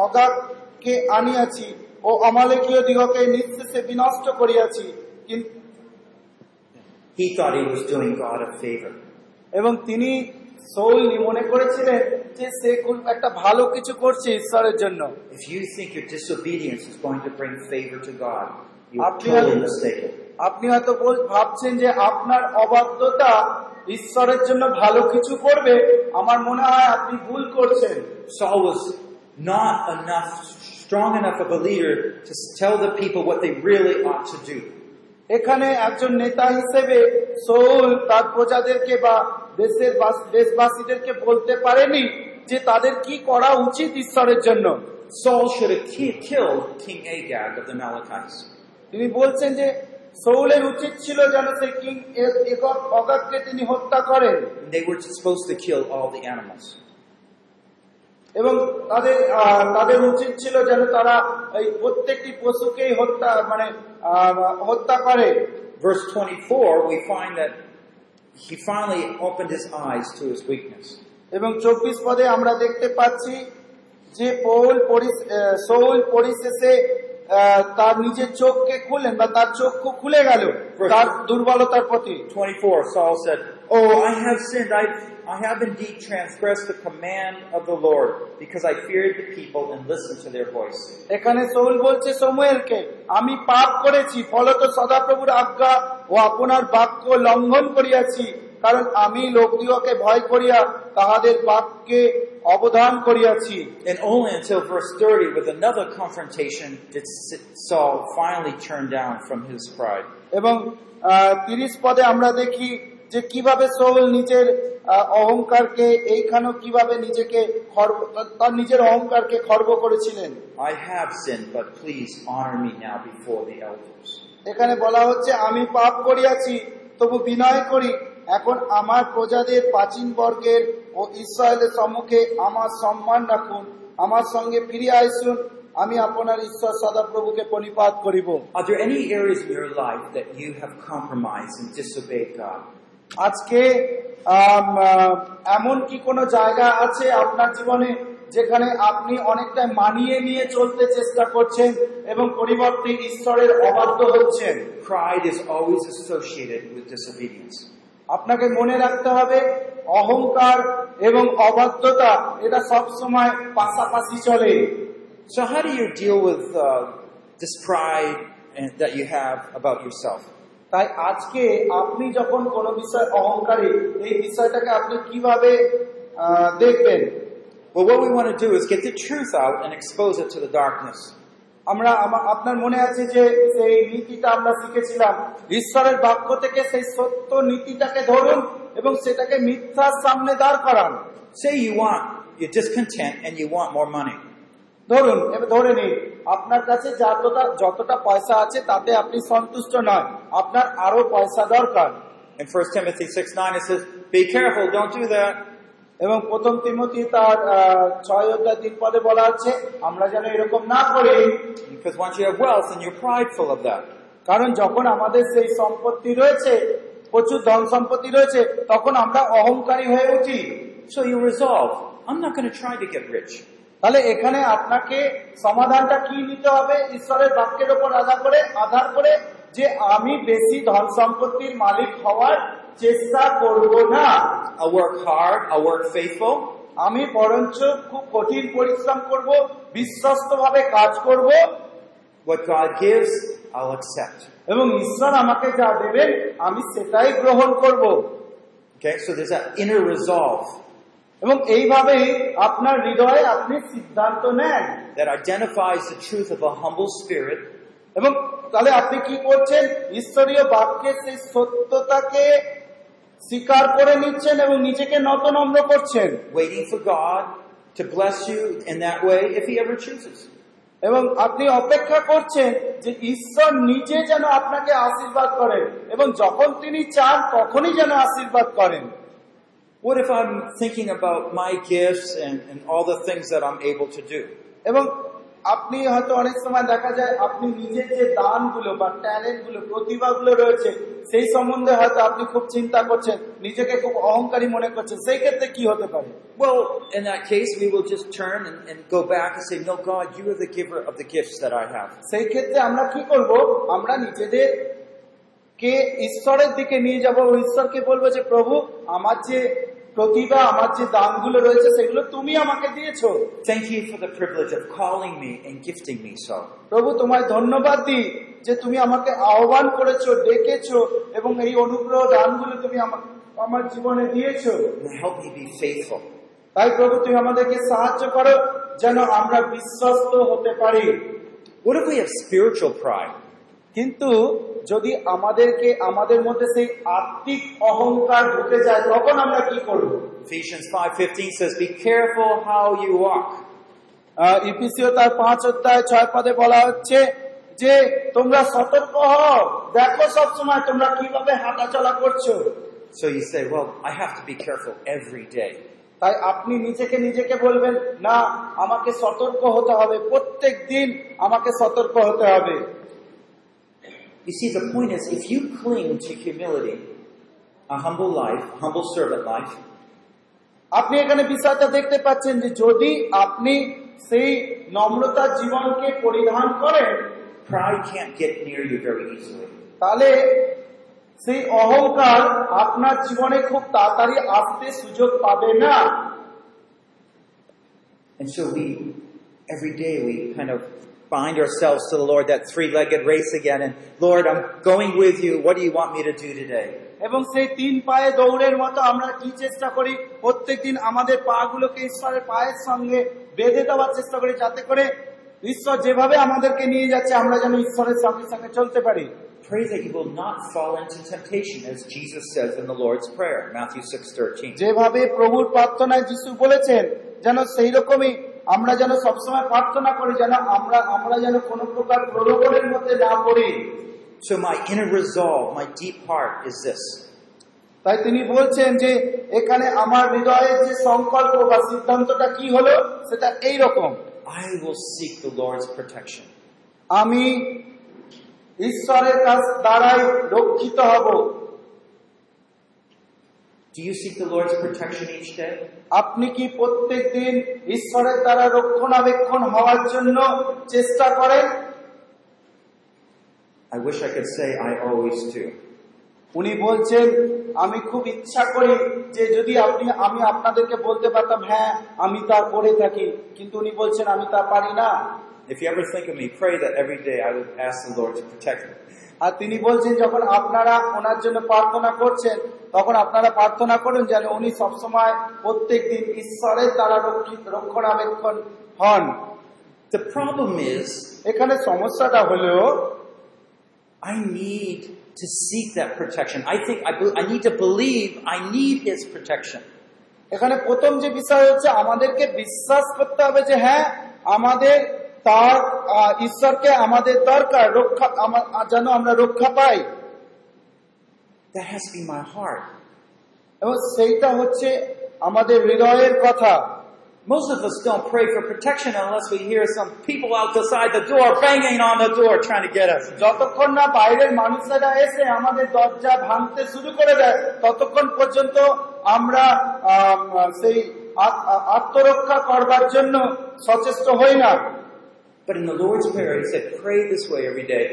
অগাগকে আনিয়াছি ও অমালিকীয় দিগকে নিঃশেষে বিনষ্ট করিয়াছি। এবং তিনি সৌল মনে করেছিলেন যে সে একটা ভালো কিছু করছে ঈশ্বরের জন্য। আপনি হয়তো ভাবছেন যে আপনার অবাধ্যতা ঈশ্বরের জন্য ভালো কিছু করবে। আমার মনে হয় আপনি ভুল করছেন। সহজ not enough strong enough of a leader to tell the people what they really ought to do. এখানে একজন নেতা হিসেবে সৌল তার প্রজাদেরকে বা দেশের দেশবাসীদেরকে বলতে পারেনি যে তাদের কি করা উচিত ঈশ্বরের জন্য Saul should have killed King Agag of the Amalekites. তিনি বলছেন যে সৌলের উচিত ছিল যেন সেই কিং অগাগকে তিনি হত্যা করেন they were supposed to kill all the animals. এবং তাদের তাদের উচিত ছিল যেন তারা এই প্রত্যেকটি পশুকেই হত্যা মানে হত্যা করে Verse 24, we find that he finally opened his eyes to his weakness. এবং চব্বিশ পদে আমরা দেখতে পাচ্ছি যে পৌল সৌল পরিশেষে তার নিজের চোখকে খুলেন বা তার চক্ষু খুলে গেল তার দুর্বলতার প্রতি 24, Saul said, Oh, I have sinned. I, I have indeed transgressed the command of the Lord because I feared the people and listened to their voice. এখানে সৌল বলছে সমুয়েলকে আমি পাপ করেছি ফলত সদাপ্রভুর আজ্ঞা ও আপনার বাক্য লঙ্ঘন করিয়াছি কারণ আমি লোকদিগকে ভয় করিয়া তাহাদের বাক্যে অবধান করিয়াছি And only until verse 30, with another confrontation, did Saul finally turn down from his pride. এবং তিরিশ পদে আমরা দেখি যে কীভাবে সৌল নিজের অহংকারকে এইখানেও কীভাবে নিজেকে খর্ব তার নিজের অহংকারকে খর্ব করেছিলেন I have sinned, but please honor me now before the elders. এখানে বলা হচ্ছে আমি পাপ করিয়াছি তবু বিনয় করি এখন আমার প্রজাদের প্রাচীন বর্গের ও ইসরায়েলের সম্মুখে আমার সম্মান রাখুন আমার সঙ্গে ফিরে আসুন আমি আপনার ঈশ্বর সদাপ্রভুকে পরিপাত করিব Are there any areas in your life that you have compromised and disobeyed God? আজকে এমন কি কোনো জায়গা আছে আপনার জীবনে যেখানে আপনি অনেকটা মানিয়ে নিয়ে চলতে চেষ্টা করছেন এবং পরিবর্তে ঈশ্বরের অবাধ্য হচ্ছেন Pride is always associated with disobedience. আপনাকে মনে রাখতে হবে অহংকার এবং অবাধ্যতা এটা সব সময় পাশাপাশি চলে So how do you deal with uh, this pride and, that you have about yourself? তাই আজকে আপনি যখন কোনো বিষয় অহংকারী এই বিষয়টাকে আপনি কীভাবে দেখবেন Well, what we want to do is get the truth out and expose it to the darkness. আমরা আপনার মনে আছে যে সেই নীতিটা আমরা শিখেছিলাম ঈশ্বরের বাক্য থেকে সেই সত্য নীতিটাকে ধরুন এবং সেটাকে মিথ্যার সামনে দাঁড় করান Say you want, you're discontent and you want more money. ধরুন এবার ধরে নিন আপনার কাছে যতটা যতটা পয়সা আছে তাতে আপনি সন্তুষ্ট নয় আপনার আরও পয়সা দরকার In 1 Timothy 6 9, it says, Be careful, don't do that. এবং প্রথম তিমতি তার ছয় অধ্যায় তিন পদে বলা আছে আমরা যেন এরকম না করি Because once you have wealth and you're prideful of that. কারণ যখন আমাদের সেই সম্পত্তি রয়েছে প্রচুর ধন সম্পত্তি রয়েছে তখন আমরা অহংকারী হয়ে উঠি So you resolve, I'm not going to try to get rich. তাহলে এখানে আপনাকে সমাধানটা কি নিতে হবে? ঈশ্বরের বাক্যের ওপর আধার করে আধার করে যে আমি বেশি ধন সম্পত্তির মালিক হওয়ার চেষ্টা করব না। I'll work hard, work faithful, আমি বরঞ্চ খুব কঠিন পরিশ্রম করব বিশ্বস্ত ভাবে কাজ করব। What God gives, I'll accept. এবং ঈশ্বর আমাকে যা দেবেন আমি সেটাই গ্রহণ করব। Okay, so there's that inner resolve. এবং এইভাবেই আপনার হৃদয়ে আপনি সিদ্ধান্ত নেন that identifies the truth of a humble spirit. এবং তাহলে আপনি কি করছেন? ঈশ্বরীয় বাক্যের সেই সত্যতাকে স্বীকার করে নিচ্ছেন এবং নিজেকে নত নম্র করছেন। Waiting for God to bless you in that way if He ever chooses. এবং আপনি অপেক্ষা করছেন যে ঈশ্বর নিজে যেন আপনাকে আশীর্বাদ করেন এবং যখন তিনি চান তখনই যেন আশীর্বাদ করেন। What if I'm thinking about my gifts and, and all the things that I'm able to do? এবং আপনি হয়তো অনেক সময় দেখা যায় আপনি নিজের যে দানগুলো বা ট্যালেন্টগুলো প্রতিভাগুলো রয়েছে সেই সম্বন্ধে হয়তো আপনি খুব চিন্তা করছেন নিজেকে খুব অহংকারী মনে করছেন সেই ক্ষেত্রে কি হতে পারে Well, in that case, we will just turn and, and go back and say, No, God, you are the giver of the gifts that I have. সেই ক্ষেত্রে আমরা কি করব আমরা নিজেদের কে ঈশ্বরের দিকে নিয়ে যাব ঈশ্বরকে বলব যে প্রভু আমার যে প্রতিভা আমার যে দানগুলো রয়েছে সেগুলো তুমি আমাকে দিয়েছ Thank you for the privilege of calling me and gifting me so. প্রভু তোমায় ধন্যবাদ দিই যে তুমি আমাকে আহ্বান করেছ ডেকেছো এবং এই অনুগ্রহ দানগুলো তুমি আমা- আমার জীবনে দিয়েছ help me be faithful. তাই প্রভু তুমি আমাদেরকে সাহায্য করো যেন আমরা বিশ্বস্ত হতে পারি What if we have spiritual pride? কিন্তু যদি আমাদেরকে আমাদের মধ্যে সেই আত্মিক অহংকার ঢুকে যায় তখন আমরা কি করব? Ephesians 5.15 says, Be careful how you walk. ইপিসিও তার পাঁচ অধ্যায় ছয় পদে বলা হচ্ছে যে তোমরা সতর্ক হও। দেখো সব সময় তোমরা কীভাবে হাঁটাচলা করছ। So you say, Well, I have to be careful every day. তাই আপনি নিজেকে নিজেকে বলবেন না আমাকে সতর্ক হতে হবে। প্রত্যেক দিন আমাকে সতর্ক হতে হবে। You see, the point is, if you cling to humility, a humble life, a humble servant life, আপনি এখানে বিষয়টা দেখতে পাচ্ছেন যে যদি আপনি সেই নম্রতার জীবনকে পরিধান করেন pride can't get near you very easily. তাহলে সেই অহংকার আপনার জীবনে খুব তাড়াতাড়ি আসতে সুযোগ পাবে না And so we, every day we kind of bind ourselves to the Lord, that three legged race again. And Lord, I'm going with you. What do you want me to do today? এবং সেই তিন পায়ে দৌড়ের মতো আমরা কি চেষ্টা করি প্রত্যেকদিন আমাদের পা গুলোকে ঈশ্বরের পায়ের সঙ্গে বেঁধে দেওয়ার চেষ্টা করি যাতে করে ঈশ্বর যেভাবে আমাদেরকে নিয়ে যাচ্ছে আমরা যেন ঈশ্বরের সঙ্গে সঙ্গে চলতে পারি যেভাবে প্রভুর প্রার্থনায় যিশু বলেছেন যেন সেই রকমই আমরা যেন সবসময় প্রার্থনা করি যেন আমরা আমরা যেন কোনো প্রকার প্রলোভনের মধ্যে না পড়ি So my inner resolve, my deep heart is this. তাই তিনি বলছেন যে এখানে আমার হৃদয়ের যে সংকল্প বা সিদ্ধান্তটা কি হলো সেটা এই রকম I will seek the Lord's protection. আমি ঈশ্বরের কাছ দ্বারাই রক্ষিত হব Do you seek the Lord's protection each day? আপনি কি প্রত্যেক দিন ঈশ্বরের দ্বারা রক্ষণাবেক্ষণ হওয়ার জন্য চেষ্টা করেন I wish I could say I always do. উনি বলছেন আমি খুব ইচ্ছা করি যে যদি আপনি আমি আপনাদেরকে বলতে পারতাম হ্যাঁ আমি তা করে থাকি কিন্তু উনি বলছেন আমি তা পারি না If you ever think of me, pray that every day I would ask the Lord to protect me. আর তিনি বলছেন যখন আপনারা ওনার জন্য প্রার্থনা করছেন তখন আপনারা প্রার্থনা করুন যেন উনি সবসময় প্রত্যেক দিন ঈশ্বরের দ্বারা রক্ষিত রক্ষণাবেক্ষণ হন The problem is, এখানে সমস্যাটা হলো I need to seek that protection. I think I, I need to believe I need His protection. এখানে প্রথম যে বিষয় হচ্ছে আমাদেরকে বিশ্বাস করতে হবে যে হ্যাঁ আমাদের তার ঈশ্বরকে আমাদের দরকার রক্ষা যেন আমরা রক্ষা পাই। এবং সেইটা হচ্ছে আমাদের হৃদয়ের কথা। Most of us don't pray for protection unless we hear some people outside the door banging on the door trying to get us. যতক্ষণ না বাইরের মানুষেরা এসে আমাদের দরজা ভাঙতে শুরু করে দেয় ততক্ষণ পর্যন্ত আমরা আম, সেই আত্মরক্ষা করবার জন্য সচেষ্ট হই না। But in the Lord's Prayer, He said, pray this way every day.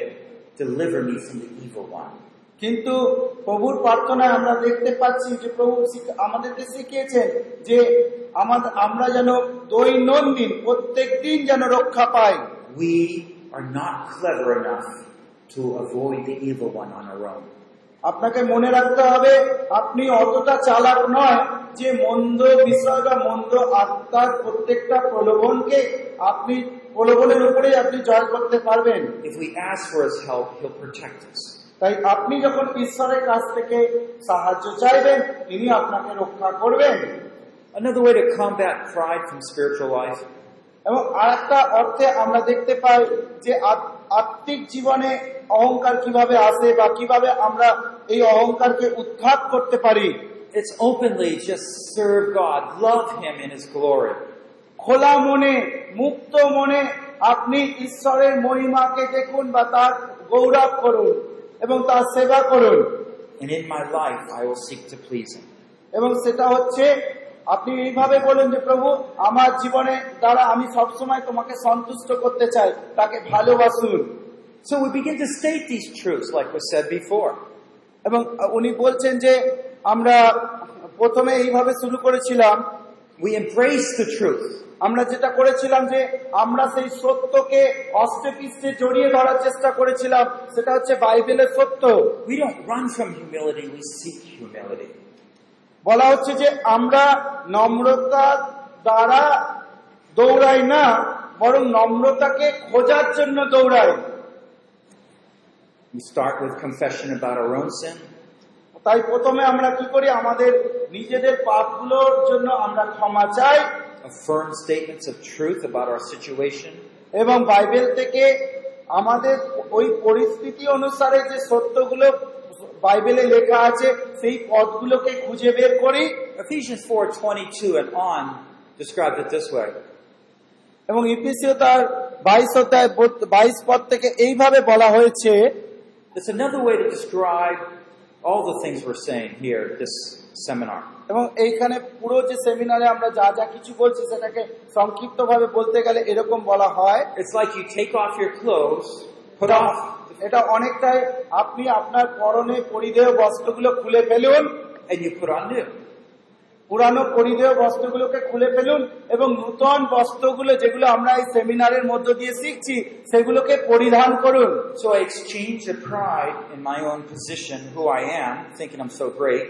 Deliver me from the evil one. কিন্তু প্রভুর প্রার্থনায় আমরা দেখতে পাচ্ছি যে প্রভু শিখ- আমাদেরকে শিখিয়েছেন যে আমাদের আমরা যেন দৈনন্দিন প্রত্যেক দিন যেন রক্ষা পাই We are not clever enough to avoid the evil one on our own. আপনাকে মনে রাখতে হবে আপনি অতটা চালাক নয় যে মন্দ বিষয় বা মন্দ আত্মার প্রত্যেকটা প্রলোভনকে আপনি প্রলোভনের উপরে আপনি জয় করতে পারবেন If we ask for His help, He'll protect us. তাই আপনি যখন ঈশ্বরের কাছ থেকে সাহায্য চাইবেন তিনি আপনাকে রক্ষা করবেন Another way to combat pride from spiritual life এবং আরেকটা অর্থে আমরা দেখতে পাই যে আত- আত্মিক জীবনে অহংকার কীভাবে আসে বা কীভাবে আমরা এই অহংকারকে উৎখাত করতে পারি It's openly just serve God, love Him in His glory. খোলা মনে মুক্ত মনে আপনি ঈশ্বরের মহিমাকে দেখুন বা তার গৌরব করুন এবং তার সেবা করুন And in my life, I will seek to please Him. এবং সেটা হচ্ছে আপনি এইভাবে বলেন যে প্রভু আমার জীবনে দ্বারা আমি সবসময় তোমাকে সন্তুষ্ট করতে চাই তাকে ভালোবাসুন So we begin to state these truths like was said before. এবং উনি বলছেন যে আমরা প্রথমে এইভাবে শুরু করেছিলাম We embrace the truth. আমরা যেটা করেছিলাম যে আমরা সেই সত্যকে অস্ত্রে জড়িয়ে ধরার চেষ্টা করেছিলাম সেটা হচ্ছে বাইবেলের সত্য We don't run from humility, we seek humility. বলা হচ্ছে যে আমরা নম্রতা দ্বারা দৌড়াই না বরং নম্রতাকে খোঁজার জন্য দৌড়াই। We start with confession about our own sin. তাই প্রথমে আমরা কি করি? আমাদের নিজেদের পাপগুলোর জন্য আমরা ক্ষমা চাই। Affirm statements of truth about our situation, এবং বাইবেল থেকে আমাদের ওই পরিস্থিতি অনুসারে যে সত্যগুলো বাইবেলে লেখা আছে সেই পদগুলোকে খুঁজে বের করি Ephesians 4:22 and on describes it this way. এবং ইপিসিও তার বাইশ অধ্যায় বাইশ পদ থেকে এইভাবে বলা হয়েছে It's another way to describe all the things we're saying here at this seminar. এবং এইখানে পুরো যে সেমিনারে আমরা যা যা কিছু বলছি সেটাকে সংক্ষিপ্ত ভাবে বলতে গেলে এরকম বলা হয় It's like you take off your clothes, put off, এটা অনেকটাই আপনি আপনার পরনে পরিধেয় বস্ত্রগুলো খুলে ফেলুন। এই on new. পুরানো পরিধেয় বস্ত্রগুলোকে খুলে ফেলুন এবং নূতন বস্ত্রগুলো যেগুলো আমরা এই সেমিনারের মধ্য দিয়ে শিখছি সেগুলোকে পরিধান করুন। So I exchange the pride in my own position, who I am, thinking I'm so great,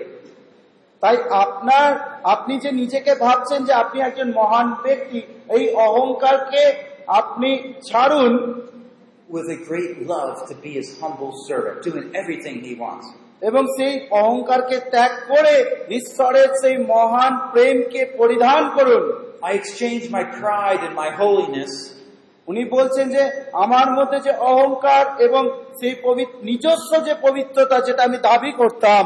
তাই আপনার আপনি যে নিজেকে ভাবছেন যে আপনি একজন মহান ব্যক্তি এই অহংকারকে আপনি ছাড়ুন। With a great love to be his humble servant, doing everything he wants. এবং সেই অহংকারকে ত্যাগ করে ঈশ্বরের সেই মহান প্রেমকে পরিধান করুন I exchange my pride and my holiness উনি বলছেন যে আমার মধ্যে যে অহংকার এবং সেই পবিত্র নিজস্ব যে পবিত্রতা যেটা আমি দাবি করতাম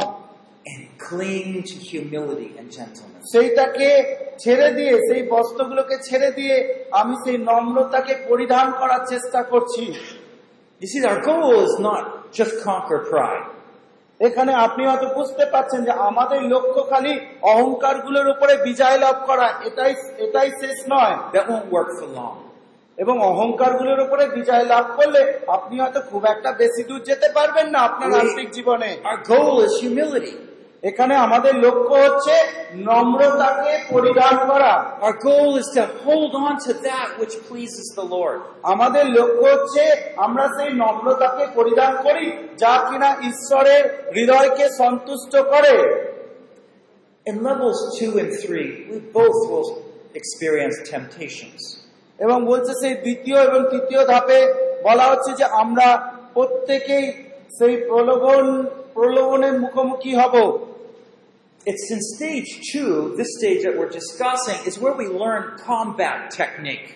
and cling to humility and gentleness. সেইটাকে ছেড়ে দিয়ে সেই বস্ত্রগুলোকে ছেড়ে দিয়ে আমি সেই নম্রতাকে পরিধান করার চেষ্টা করছি You see, our goal is not just conquer pride. এখানে আপনি হয়তো বুঝতে পারছেন যে আমাদের লক্ষ্য খালি অহংকারগুলোর উপরে বিজয় লাভ করা এটাই এটাই শেষ নয় That won't work for long. এবং অহংকারগুলোর উপরে বিজয় লাভ করলে আপনি হয়তো খুব একটা বেশি দূর যেতে পারবেন না আপনার আন্তরিক জীবনে এখানে আমাদের লক্ষ্য হচ্ছে নম্রতাকে পরিধান করা Our goal is to hold on to that which pleases the Lord. আমাদের লক্ষ্য হচ্ছে আমরা সেই নম্রতাকে পরিধান করি যা কিনা ঈশ্বরের হৃদয়কে সন্তুষ্ট করে In levels two and three, we both will experience temptations. এবং বলছে সেই দ্বিতীয় এবং তৃতীয় ধাপে বলা হচ্ছে যে আমরা প্রত্যেকেই সেই প্রলোভন প্রলোভনের মুখোমুখি হব It's in stage two, this stage that we're discussing, is where we learn combat technique.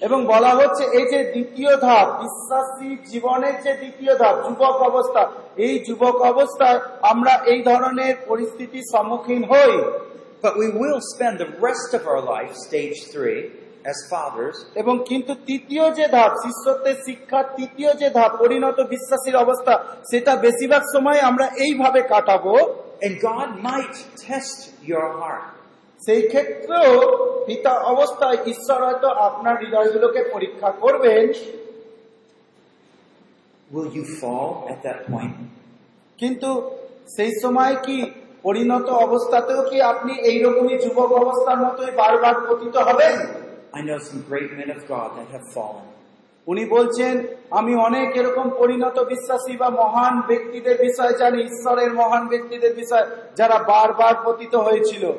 এবং বলা হচ্ছে এই যে দ্বিতীয় ধাপ বিশ্বাসী জীবনের যে দ্বিতীয় ধাপ যুবক অবস্থা এই যুবক অবস্থায় আমরা এই ধরনের পরিস্থিতির সম্মুখীন হই But we will spend the rest of our life, stage three, as fathers, এবং কিন্তু তৃতীয় যে ধাপ শিষ্যত্বের শিক্ষার তৃতীয় যে ধাপ পরিণত বিশ্বাসীর অবস্থা সেটা বেশিরভাগ সময় আমরা এইভাবে কাটাবো and God might test your heart. সেই ক্ষেত্রেও পিতা অবস্থায় ঈশ্বর হয়তো আপনার হৃদয়গুলোকে পরীক্ষা করবেন Will you fall at that point? কিন্তু সেই সময় কি পরিণত অবস্থাতেও কি আপনি এইরকমই যুবক অবস্থার মতোই বারবার পতিত হবেন I know some great men of God that have fallen. উনি বলছেন আমি অনেক এরকম পরিণত বিশ্বাসী বা মহান ব্যক্তিদের বিষয় জানি ঈশ্বরের মহান ব্যক্তিদের বিষয় যারা বারবার পতিত হয়েছিল।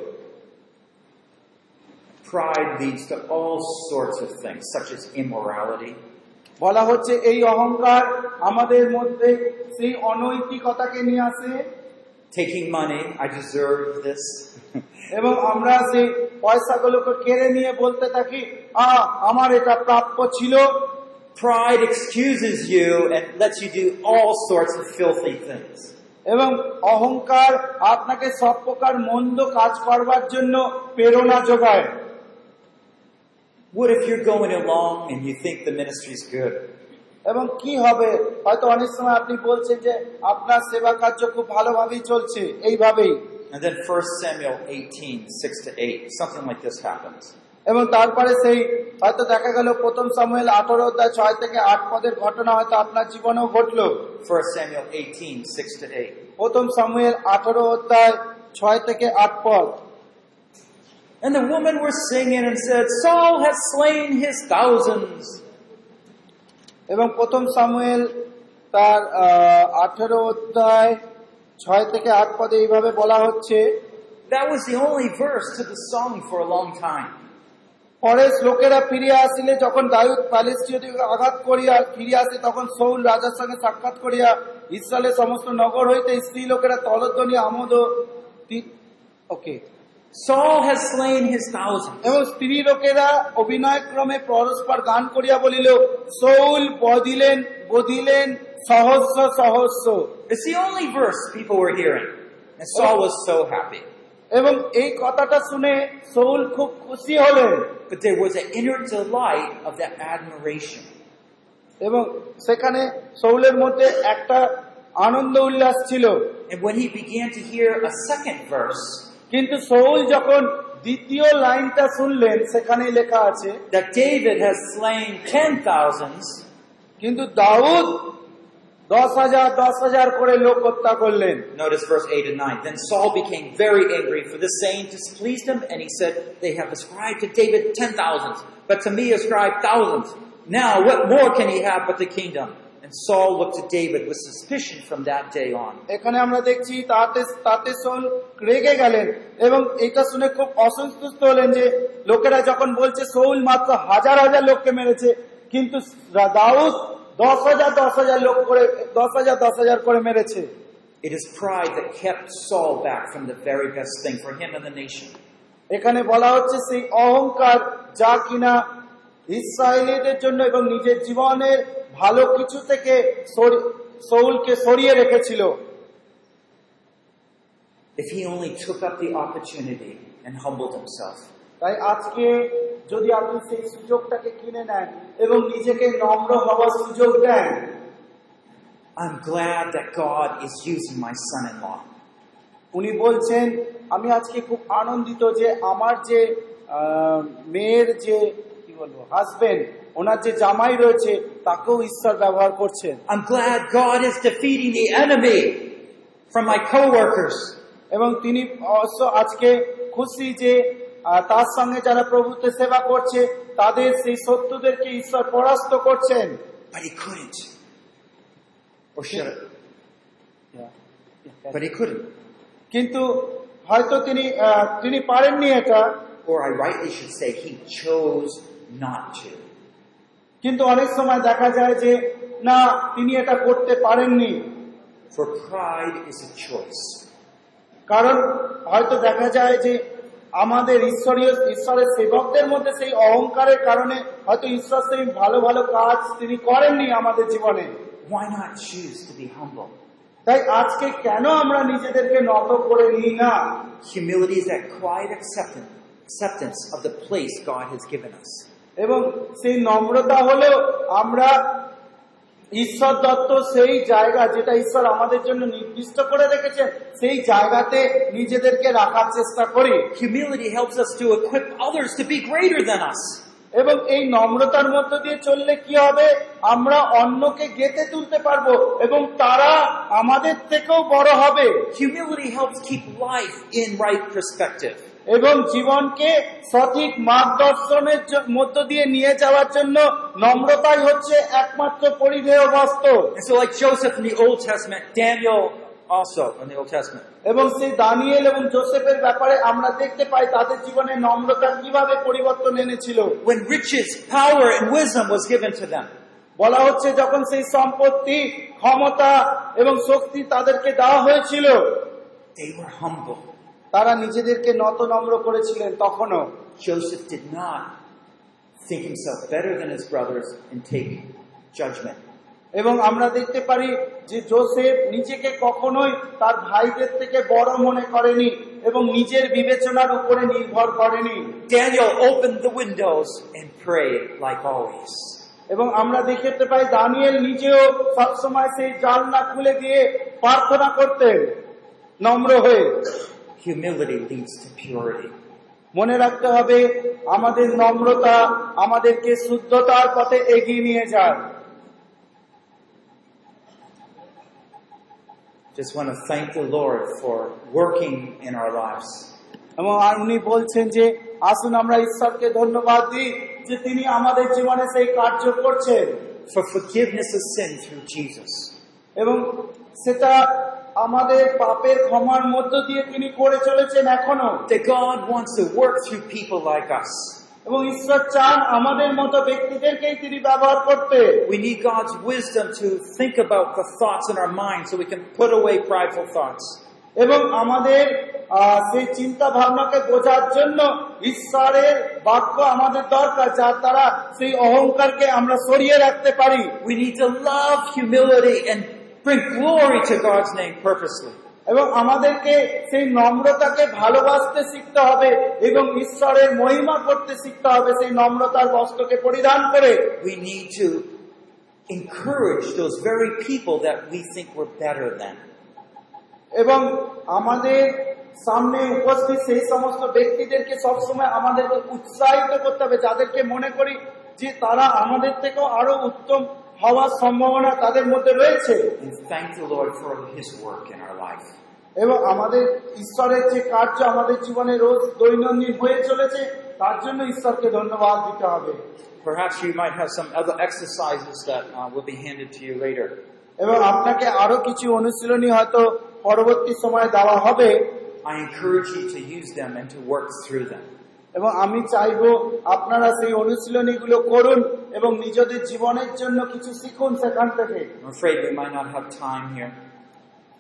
Pride leads to all sorts of things, such as immorality, বলা হচ্ছে এই অহংকার আমাদের মধ্যে সেই অনৈতিকতাকে নিয়ে আসে। Taking money, I deserve this. [LAUGHS] এবং আমরা সেই পয়সাগুলোকে কেড়ে নিয়ে বলতে থাকি আ আমার এটা প্রাপ্য ছিল। Pride excuses you and lets you do all sorts of filthy things. এবং অহংকার আপনাকে সব প্রকার মন্দ কাজ করবার জন্য প্রেরণা যোগায় What if you're going along and you think the ministry's good? এবং কি হবে হয়তো অনেক সময় আপনি বলছেন যে আপনার সেবা কার্য খুব ভালোভাবেই চলছে এইভাবেই And then 1 Samuel 18, 6 to 8, something like this happens. এবং তারপরে সেই হয়তো দেখা গেল প্রথম সময়ের আঠারো অধ্যায় ছয় থেকে আট পদের ঘটনা হয়তো আপনার জীবনেও ঘটলো 1 Samuel 18, 6 to 8. প্রথম সামুয়েল আঠারো অধ্যায় ছয় থেকে আট পদ And the women were singing and said, Saul has slain his thousands. এবং প্রথম সামুয়েল তার আঠারো অধ্যায় ছয় থেকে আট পদে এইভাবে বলা হচ্ছে That was the only verse to the song for a long time. পরে লোকেরা ফিরিয়া আসিলে যখন দায়ুদ প্যালেস্টীয়দিকে আঘাত করিয়া ফিরিয়া আসে তখন সৌল রাজার সঙ্গে সাক্ষাৎ করিয়া ইসরায়েলের সমস্ত নগর হইতে স্ত্রী লোকেরা তলধ্বনি আমোদ ওকে Saul has slain his thousands. এবং স্ত্রী লোকেরা অভিনয় ক্রমে পরস্পর গান করিয়া বলিল সৌল বদিলেন বদিলেন সহস্র সহস্র It's the only verse people were hearing. And Saul was so happy. এবং এই কথাটা শুনে সৌল খুব খুশি হলেন But there was an inner delight of that admiration. এবং সেখানে সৌলের মধ্যে একটা আনন্দ উল্লাস ছিল And when he began to hear a second verse, কিন্তু সৌল যখন দ্বিতীয় লাইনটা শুনলেন সেখানে লেখা আছে that David has slain ten thousands, কিন্তু দাউদ দশ হাজার দশ হাজার করে লোক হত্যা করলেন notice verse 8 and 9. Then Saul became very angry, for this saying displeased him, and he said, They have ascribed to David ten thousands, but to me ascribed thousands. Now, what more can he have but the kingdom? And Saul looked at David with suspicion from that day on. এখানে আমরা দেখছি তাতে তাতে Seoul রেগে গেলেন এবং এটা শুনে খুব অসন্তুষ্ট হলেন যে লোকেরা যখন বলছে সৌল মাত্র হাজার হাজার লোককে মেরেছে কিন্তু দাউদ দশ হাজার দশ হাজার লোক করে দশ হাজার দশ হাজার করে মেরেছে It is pride that kept Saul back from the very best thing for him and the nation. এখানে বলা হচ্ছে সেই অহংকার যা কিনা ইসরায়েলিদের জন্য এবং নিজের জীবনের ভালো কিছু থেকে সৌলকে সরিয়ে রেখেছিল If he only took up the opportunity and humbled himself. তাই আজকে যদি আপনি সেই সুযোগটাকে কিনে নেন এবং নিজেকে নম্র হওয়ার সুযোগ দেন I'm glad that God is using my son-in-law. উনি বলছেন আমি আজকে খুব আনন্দিত যে আমার যে মেয়ের যে কি বলব হাজবেন্ড ওনার যে জামাই রয়েছে তাকেও ঈশ্বর ব্যবহার করছেন I'm glad God is defeating the enemy from my co-workers. এবং তিনি অবশ্য আজকে খুশি যে তার সঙ্গে যারা প্রভুত্বে সেবা করছে তাদের সেই শত্রুদেরকে ঈশ্বর পরাস্ত করছেন But he couldn't. Or should I? But he couldn't. কিন্তু হয়তো তিনি তিনি পারেননি এটা Or I rightly should say he chose not to. কিন্তু অনেক সময় দেখা যায় যে না তিনি এটা করতে পারেননি For pride is a choice. কারণ হয়তো দেখা যায় যে আমাদের ঈশ্বরীয় ঈশ্বরের সেবকদের মধ্যে সেই অহংকারের কারণে হয়তো ঈশ্বর সেই ভালো ভালো কাজ তিনি করেননি আমাদের জীবনে। Why not choose to be তাই আজকে কেন আমরা নিজেদেরকে নত করে নিই না? Humility is that quiet acceptance, acceptance of the place God has given us. এবং সেই নম্রতা হলো আমরা ঈশ্বর দত্ত সেই জায়গা যেটা ঈশ্বর আমাদের জন্য নির্দিষ্ট করে রেখেছেন সেই জায়গাতে নিজেদেরকে রাখার চেষ্টা করি Humility helps us to equip others to be greater than us. এবং এই নম্রতার মধ্য দিয়ে চললে কি হবে আমরা অন্যকে গেতে তুলতে পারব এবং তারা আমাদের থেকেও বড় হবে Humility helps keep life in right perspective. এবং জীবনকে সঠিক মার্গদর্শনের মধ্য দিয়ে নিয়ে যাওয়ার জন্য নম্রতাই হচ্ছে একমাত্র পরিধেয় বস্ত্র so, like Joseph in the Old Testament, Daniel also in the Old Testament, এবং সেই দানিয়েল এবং জোসেফের ব্যাপারে আমরা দেখতে পাই তাদের জীবনে নম্রতা কীভাবে পরিবর্তন এনেছিল। When riches, power, and wisdom was given to them, বলা হচ্ছে যখন সেই সম্পত্তি ক্ষমতা এবং শক্তি তাদেরকে দেওয়া হয়েছিল। They were humble. তারা নিজেদেরকে নত নম্র করেছিলেন তখনও Joseph did not think himself better than his brothers and take judgment. এবং আমরা দেখতে পারি যে জোসেফ নিজেকে কখনোই তার ভাইদের থেকে বড় মনে করেনি এবং নিজের বিবেচনার উপরে নির্ভর করেনি Daniel opened the windows and prayed like always. এবং আমরা দেখতে পাই দানিয়েল নিজেও সবসময় সেই জানলা খুলে দিয়ে প্রার্থনা করতেন নম্র হয়ে Humility leads to purity. মনে রাখতে হবে আমাদের নম্রতা আমাদেরকে শুদ্ধতার পথে এগিয়ে নিয়ে যায় Just want to thank the Lord for working in our lives. এবং আর উনি বলছেন যে আসুন আমরা ঈশ্বরকে ধন্যবাদ দিই যে তিনি আমাদের জীবনে সেই কার্য করছেন For forgiveness of sin through Jesus. এবং সেটা আমাদের পাপের ক্ষমার মধ্য দিয়ে তিনি করে চলেছেন এখনও। The God wants to work through people like us এবং ঈশ্বর চান আমাদের মতো ব্যক্তিদেরকেই তিনি ব্যবহার করতে। We need God's wisdom to think about the thoughts in our mind so we can put away prideful thoughts এবং আমাদের সেই চিন্তা ভাবনাকে বোঝার জন্য ঈশ্বরের বাক্য আমাদের দরকার যার দ্বারা সেই অহংকারকে আমরা সরিয়ে রাখতে পারি। We need to love humility and bring glory to God's name purposely. এবং আমাদেরকে সেই নম্রতাকে ভালোবাসতে শিখতে হবে এবং ঈশ্বরের মহিমা করতে শিখতে হবে সেই নম্রতার বস্ত্রকে পরিধান করে We need to encourage those very people that we think we're better than. এবং আমাদের সামনে উপস্থিত সেই সমস্ত ব্যক্তিদেরকে সবসময় আমাদেরকে উৎসাহিত করতে হবে যাদেরকে মনে করি যে তারা আমাদের থেকেও আরও উত্তম হওয়ার সম্ভাবনা তাদের মধ্যে রয়েছে And thank the Lord for His work in our life. এবং আমাদের ঈশ্বরের যে কার্য আমাদের জীবনে রোজ দৈনন্দিন হয়ে চলেছে তার জন্য ঈশ্বরকে ধন্যবাদ দিতে হবে Perhaps you might have some other exercises that uh, will be handed to you later. এবং আপনাকে আরো কিছু অনুশীলনী হয়তো পরবর্তী সময়ে দেওয়া হবে I encourage you to use them and to work through them. এবং আমি চাইব আপনারা সেই অনুশীলনীগুলো করুন এবং নিজেদের জীবনের জন্য কিছু শিখুন সেখান থেকে। I'm afraid we might not have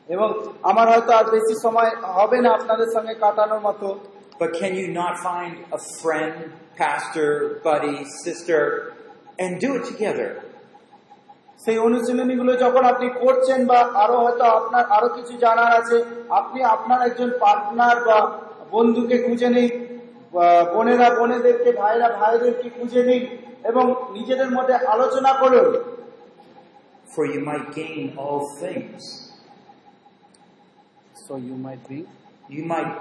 এবং আমার হয়তো আর বেশি সময় হবে না আপনাদের সঙ্গে কাটানোর মতো। But can you not find a friend, pastor, buddy, sister, and do it together? সেই অনুশীলনীগুলো যখন আপনি করছেন বা আরও হয়তো আপনার আরও কিছু জানার আছে আপনি আপনার একজন পার্টনার বা বন্ধুকে খুঁজে নিন। বোনেরা বোনেদেরকে ভাইরা ভাইদেরকে খুঁজে নিন এবং নিজেদের মধ্যে আলোচনা করুন For you might gain all things. So you might be You might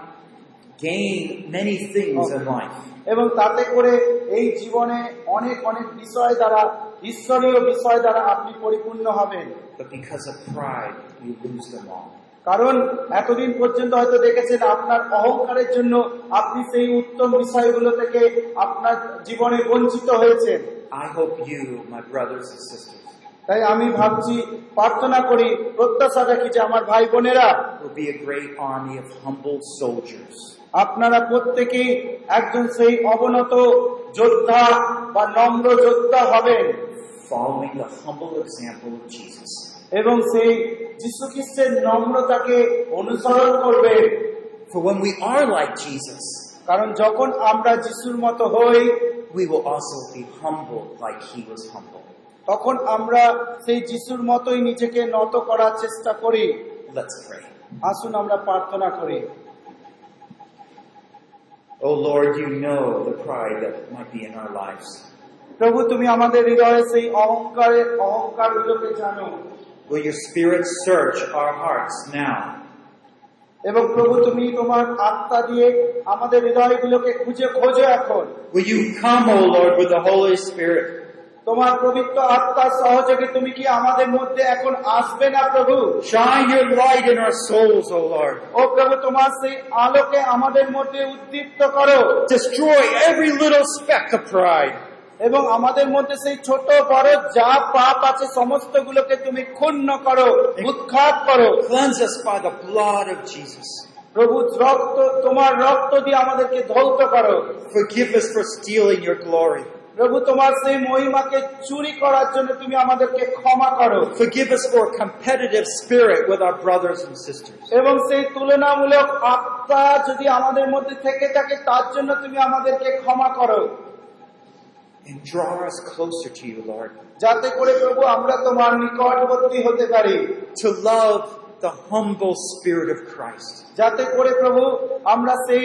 gain many things in life. এবং তাতে করে এই জীবনে অনেক অনেক বিষয় দ্বারা ঈশ্বরীয় বিষয় দ্বারা আপনি পরিপূর্ণ হবেন But because of pride, you lose them all. কারণ এতদিন পর্যন্ত হয়তো দেখেছেন আপনার অহংকারের জন্য আপনি সেই উত্তম বিষয়গুলো থেকে আপনার জীবনে বঞ্চিত হয়েছেন I hope you, my brothers and sisters, তাই আমি ভাবছি প্রার্থনা করি প্রত্যাশা রাখি যে আমার ভাই বোনেরা will be a great army of humble soldiers. আপনারা প্রত্যেকেই একজন সেই অবনত যোদ্ধা বা নম্র যোদ্ধা হবেন following the humble example of Jesus. এবং সেই যীশু খ্রিস্টের নম্রতাকে অনুসরণ করবে For when we are like Jesus, কারণ যখন আমরা যিশুর মতো হই we will also be humble like he was humble. তখন আমরা সেই যিশুর মতোই নিজেকে নত করার চেষ্টা করি Let's pray. আসুন আমরা প্রার্থনা করি Oh Lord, you know the pride that might be in our lives. প্রভু তুমি আমাদের হৃদয়ে সেই অহংকারের অহংকার গুলোকে জানো Will your spirit search our hearts now? এবং প্রভু তুমি তোমার আত্মা দিয়ে আমাদের হৃদয়গুলোকে খুঁজে খোঁজো এখন Will you come, O Lord, with the Holy Spirit? তোমার পবিত্র আত্মার সহযোগে তুমি কি আমাদের মধ্যে এখন আসবে না প্রভু Shine your light in our souls, O Lord. ও প্রভু তোমার সেই আলোকে আমাদের মধ্যে উদ্দীপ্ত করো Destroy every little speck of pride. এবং আমাদের মধ্যে সেই ছোট বড় যা পাপ আছে সমস্ত গুলোকে তুমি ক্ষুণ্ণ করো উৎখাত করো Cleanse us by the blood of Jesus. প্রভু রক্ত তোমার রক্ত দিয়ে আমাদেরকে ধৌত করো Forgive for stealing your glory. প্রভু তোমার সেই মহিমাকে চুরি করার জন্য তুমি আমাদেরকে ক্ষমা করো Forgive us for competitive spirit with our brothers and sisters. এবং সেই তুলনামূলক আত্মা যদি আমাদের মধ্যে থেকে থাকে তার জন্য তুমি আমাদেরকে ক্ষমা করো And draw us closer to you, Lord. যাতে করে প্রভু আমরা তোমার নিকটবর্তী হতে পারি To love the humble spirit of Christ. যাতে করে প্রভু আমরা সেই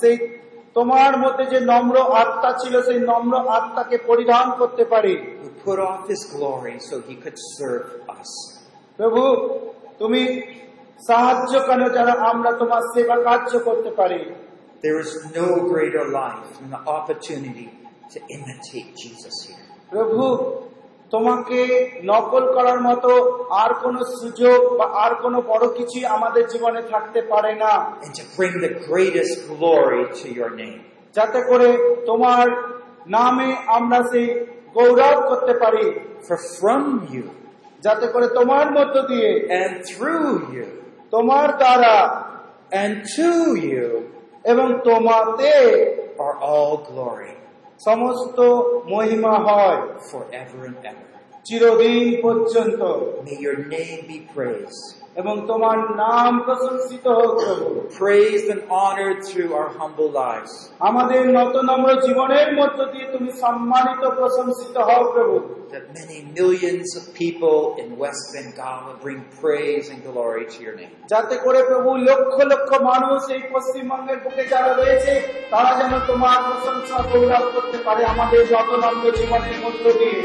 সেই তোমার মধ্যে যে নম্র আত্মা ছিল সেই নম্র আত্মাকে পরিধান করতে পারি put off his glory so he could serve us. প্রভু তুমি সাহায্য কেন যেন আমরা তোমার সেবা কার্য করতে পারি There is no greater life than the opportunity to imitate Jesus here. প্রভু তোমাকে নকল করার মতো আর কোনো সুযোগ বা আর কোনো বড় কিছুই আমাদের জীবনে থাকতে পারে না and to bring the greatest glory to your name. যাতে করে তোমার নামে আমরা সেই গৌরব করতে পারি For from you যাতে করে তোমার মধ্য দিয়ে and through you তোমার দ্বারা and to you এবং তোমাতে are all glory সমস্ত মহিমা হয় forever and ever. চিরদিন পর্যন্ত May your name be praised, এবং তোমার নাম প্রশংসিত হোক প্রভু praised and honored through our humble lives. আমাদের নত নম্র জীবনের মধ্য দিয়ে তুমি সম্মানিত প্রশংসিত হও প্রভু That many millions of people in West Bengal will bring praise and glory to your name. যাতে করে প্রভু লক্ষ লক্ষ মানুষ এই পশ্চিমবঙ্গের বুকে যারা রয়েছে তারা যেন তোমার প্রশংসা গৌরব করতে পারে আমাদের যত নম্র জীবনের মধ্য দিয়ে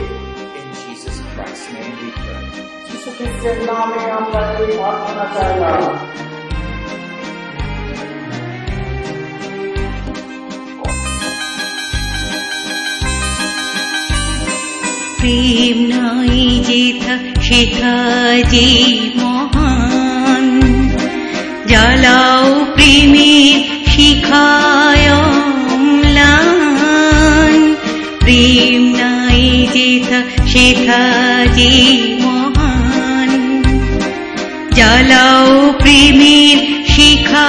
In Jesus Christ's name we pray. খ্রিস্টের নামে আমরা এই প্রার্থনা চাইলাম প্রেম নাই যেথা সেথা যে মহান। জ্বালাও প্রেমের শিখায় প্রেম নাই যেথা সেথা যে प्रेमि शिखा